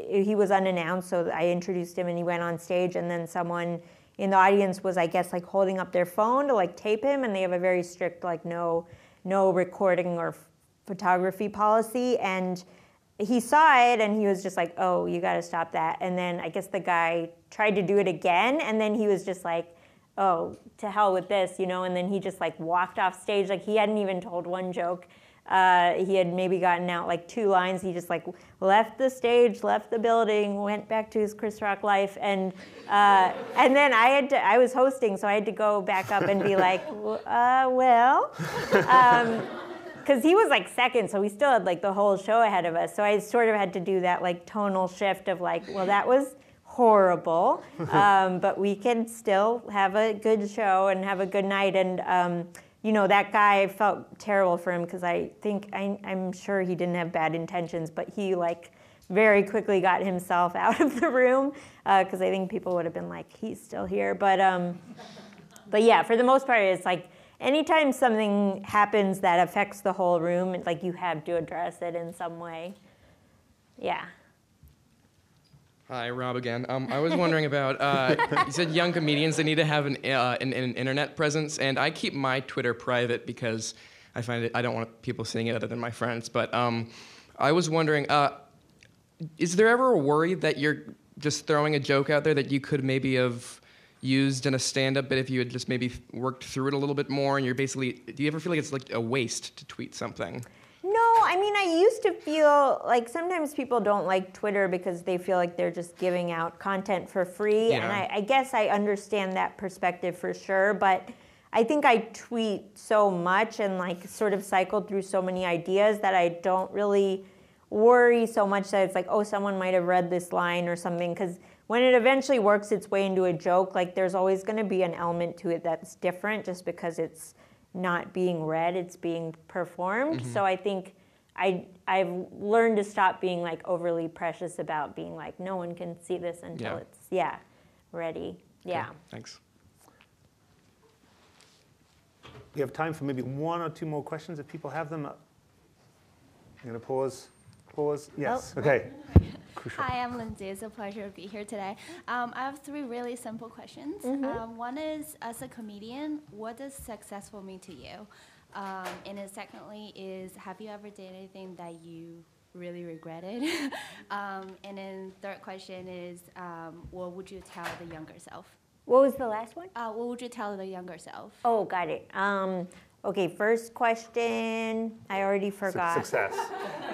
Speaker 3: he was unannounced, so I introduced him, and he went on stage, and then someone in the audience was I guess like holding up their phone to like tape him, and they have a very strict like no no recording or photography policy, and he saw it and he was just like, "Oh, you got to stop that." And then I guess the guy tried to do it again, and then he was just like, "Oh, to hell with this," you know. And then he just like walked off stage, like he hadn't even told one joke. Uh, he had maybe gotten out like two lines. He just like left the stage, left the building, went back to his Chris Rock life, and uh, and then I had to. I was hosting, so I had to go back up and be like, uh, "Well." Um, because he was like second, so we still had like the whole show ahead of us. So I sort of had to do that like tonal shift of like, well, that was horrible, um, but we can still have a good show and have a good night. And um, you know, that guy felt terrible for him because I think I, I'm sure he didn't have bad intentions, but he like very quickly got himself out of the room because I think people would have been like, he's still here. But um, but yeah, for the most part, it's like anytime something happens that affects the whole room, like you have to address it in some way. Yeah.
Speaker 4: Hi, Rob again. Um, I was wondering about, uh, you said young comedians, they need to have an, uh, an, an internet presence, and I keep my Twitter private because I find it, I don't want people seeing it other than my friends. But um, I was wondering, uh, is there ever a worry that you're just throwing a joke out there that you could maybe have used in a stand-up bit if you had just maybe worked through it a little bit more and you're basically do you ever feel like it's like a waste to tweet something
Speaker 3: No, I mean, I used to feel like sometimes people don't like Twitter because they feel like they're just giving out content for free. And I, I guess I understand that perspective for sure. But I think I tweet so much and like sort of cycle through so many ideas that I don't really worry so much that it's like, oh, someone might have read this line or something. Because when it eventually works its way into a joke, like there's always going to be an element to it that's different just because it's not being read, it's being performed.
Speaker 4: Mm-hmm.
Speaker 3: So I think I I've learned to stop being like overly precious about being like no one can see this until
Speaker 4: Yeah.
Speaker 3: it's yeah ready. Yeah.
Speaker 4: Okay, Thanks.
Speaker 2: We have time for maybe one or two more questions if people have them. I'm going to pause. Pause. Yes. Okay.
Speaker 14: Hi, I'm Lindsay. It's a pleasure to be here today. Um, I have three really simple questions. Um, one is, as a comedian, what does successful mean to you? Um, and then secondly is, have you ever done anything that you really regretted? um, and then third question is, um, what would you tell the younger self?
Speaker 3: What was the last one?
Speaker 14: Uh, what would you tell the younger self?
Speaker 3: Oh, got it. Okay, first question. I already forgot.
Speaker 2: Success.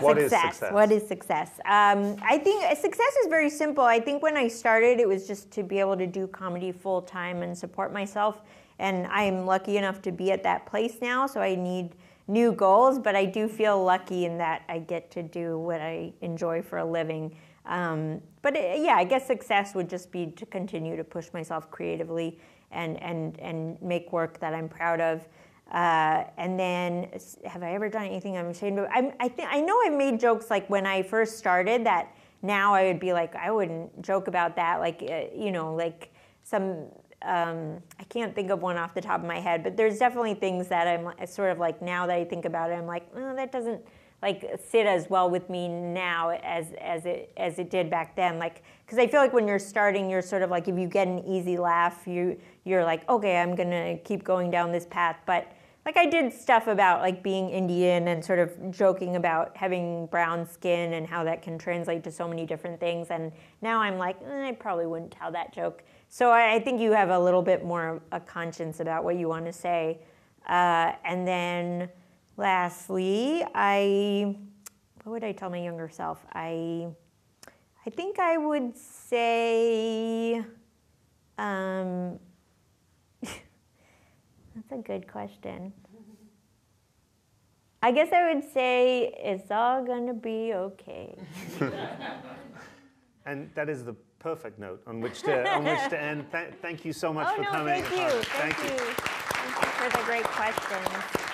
Speaker 2: What is success?
Speaker 3: What is success? Um, I think uh, success is very simple. I think when I started, it was just to be able to do comedy full time and support myself. And I'm lucky enough to be at that place now, so I need new goals. But I do feel lucky in that I get to do what I enjoy for a living. Um, but it, yeah, I guess success would just be to continue to push myself creatively and and and make work that I'm proud of. Uh, and then, have I ever done anything I'm ashamed of? I'm, I think I know I've made jokes like when I first started that now I would be like I wouldn't joke about that. Like uh, you know, like some um, I can't think of one off the top of my head, but there's definitely things that I'm sort of like now that I think about it, I'm like oh, that doesn't like sit as well with me now as as it as it did back then. Like because I feel like when you're starting, you're sort of like if you get an easy laugh, you you're like okay, I'm gonna keep going down this path, but like I did stuff about like being Indian and sort of joking about having brown skin and how that can translate to so many different things. And now I'm like, eh, I probably wouldn't tell that joke. So I, I think you have a little bit more of a conscience about what you want to say. Uh, and then lastly, I what would I tell my younger self? I I think I would say. Um, that's a good question. I guess I would say it's all gonna be okay.
Speaker 2: And that is the perfect note on which to, on which to end. Th- thank you so much
Speaker 3: oh
Speaker 2: for
Speaker 3: no,
Speaker 2: coming.
Speaker 3: thank you.
Speaker 2: Uh,
Speaker 3: Thank, you. Thank you for the great questions.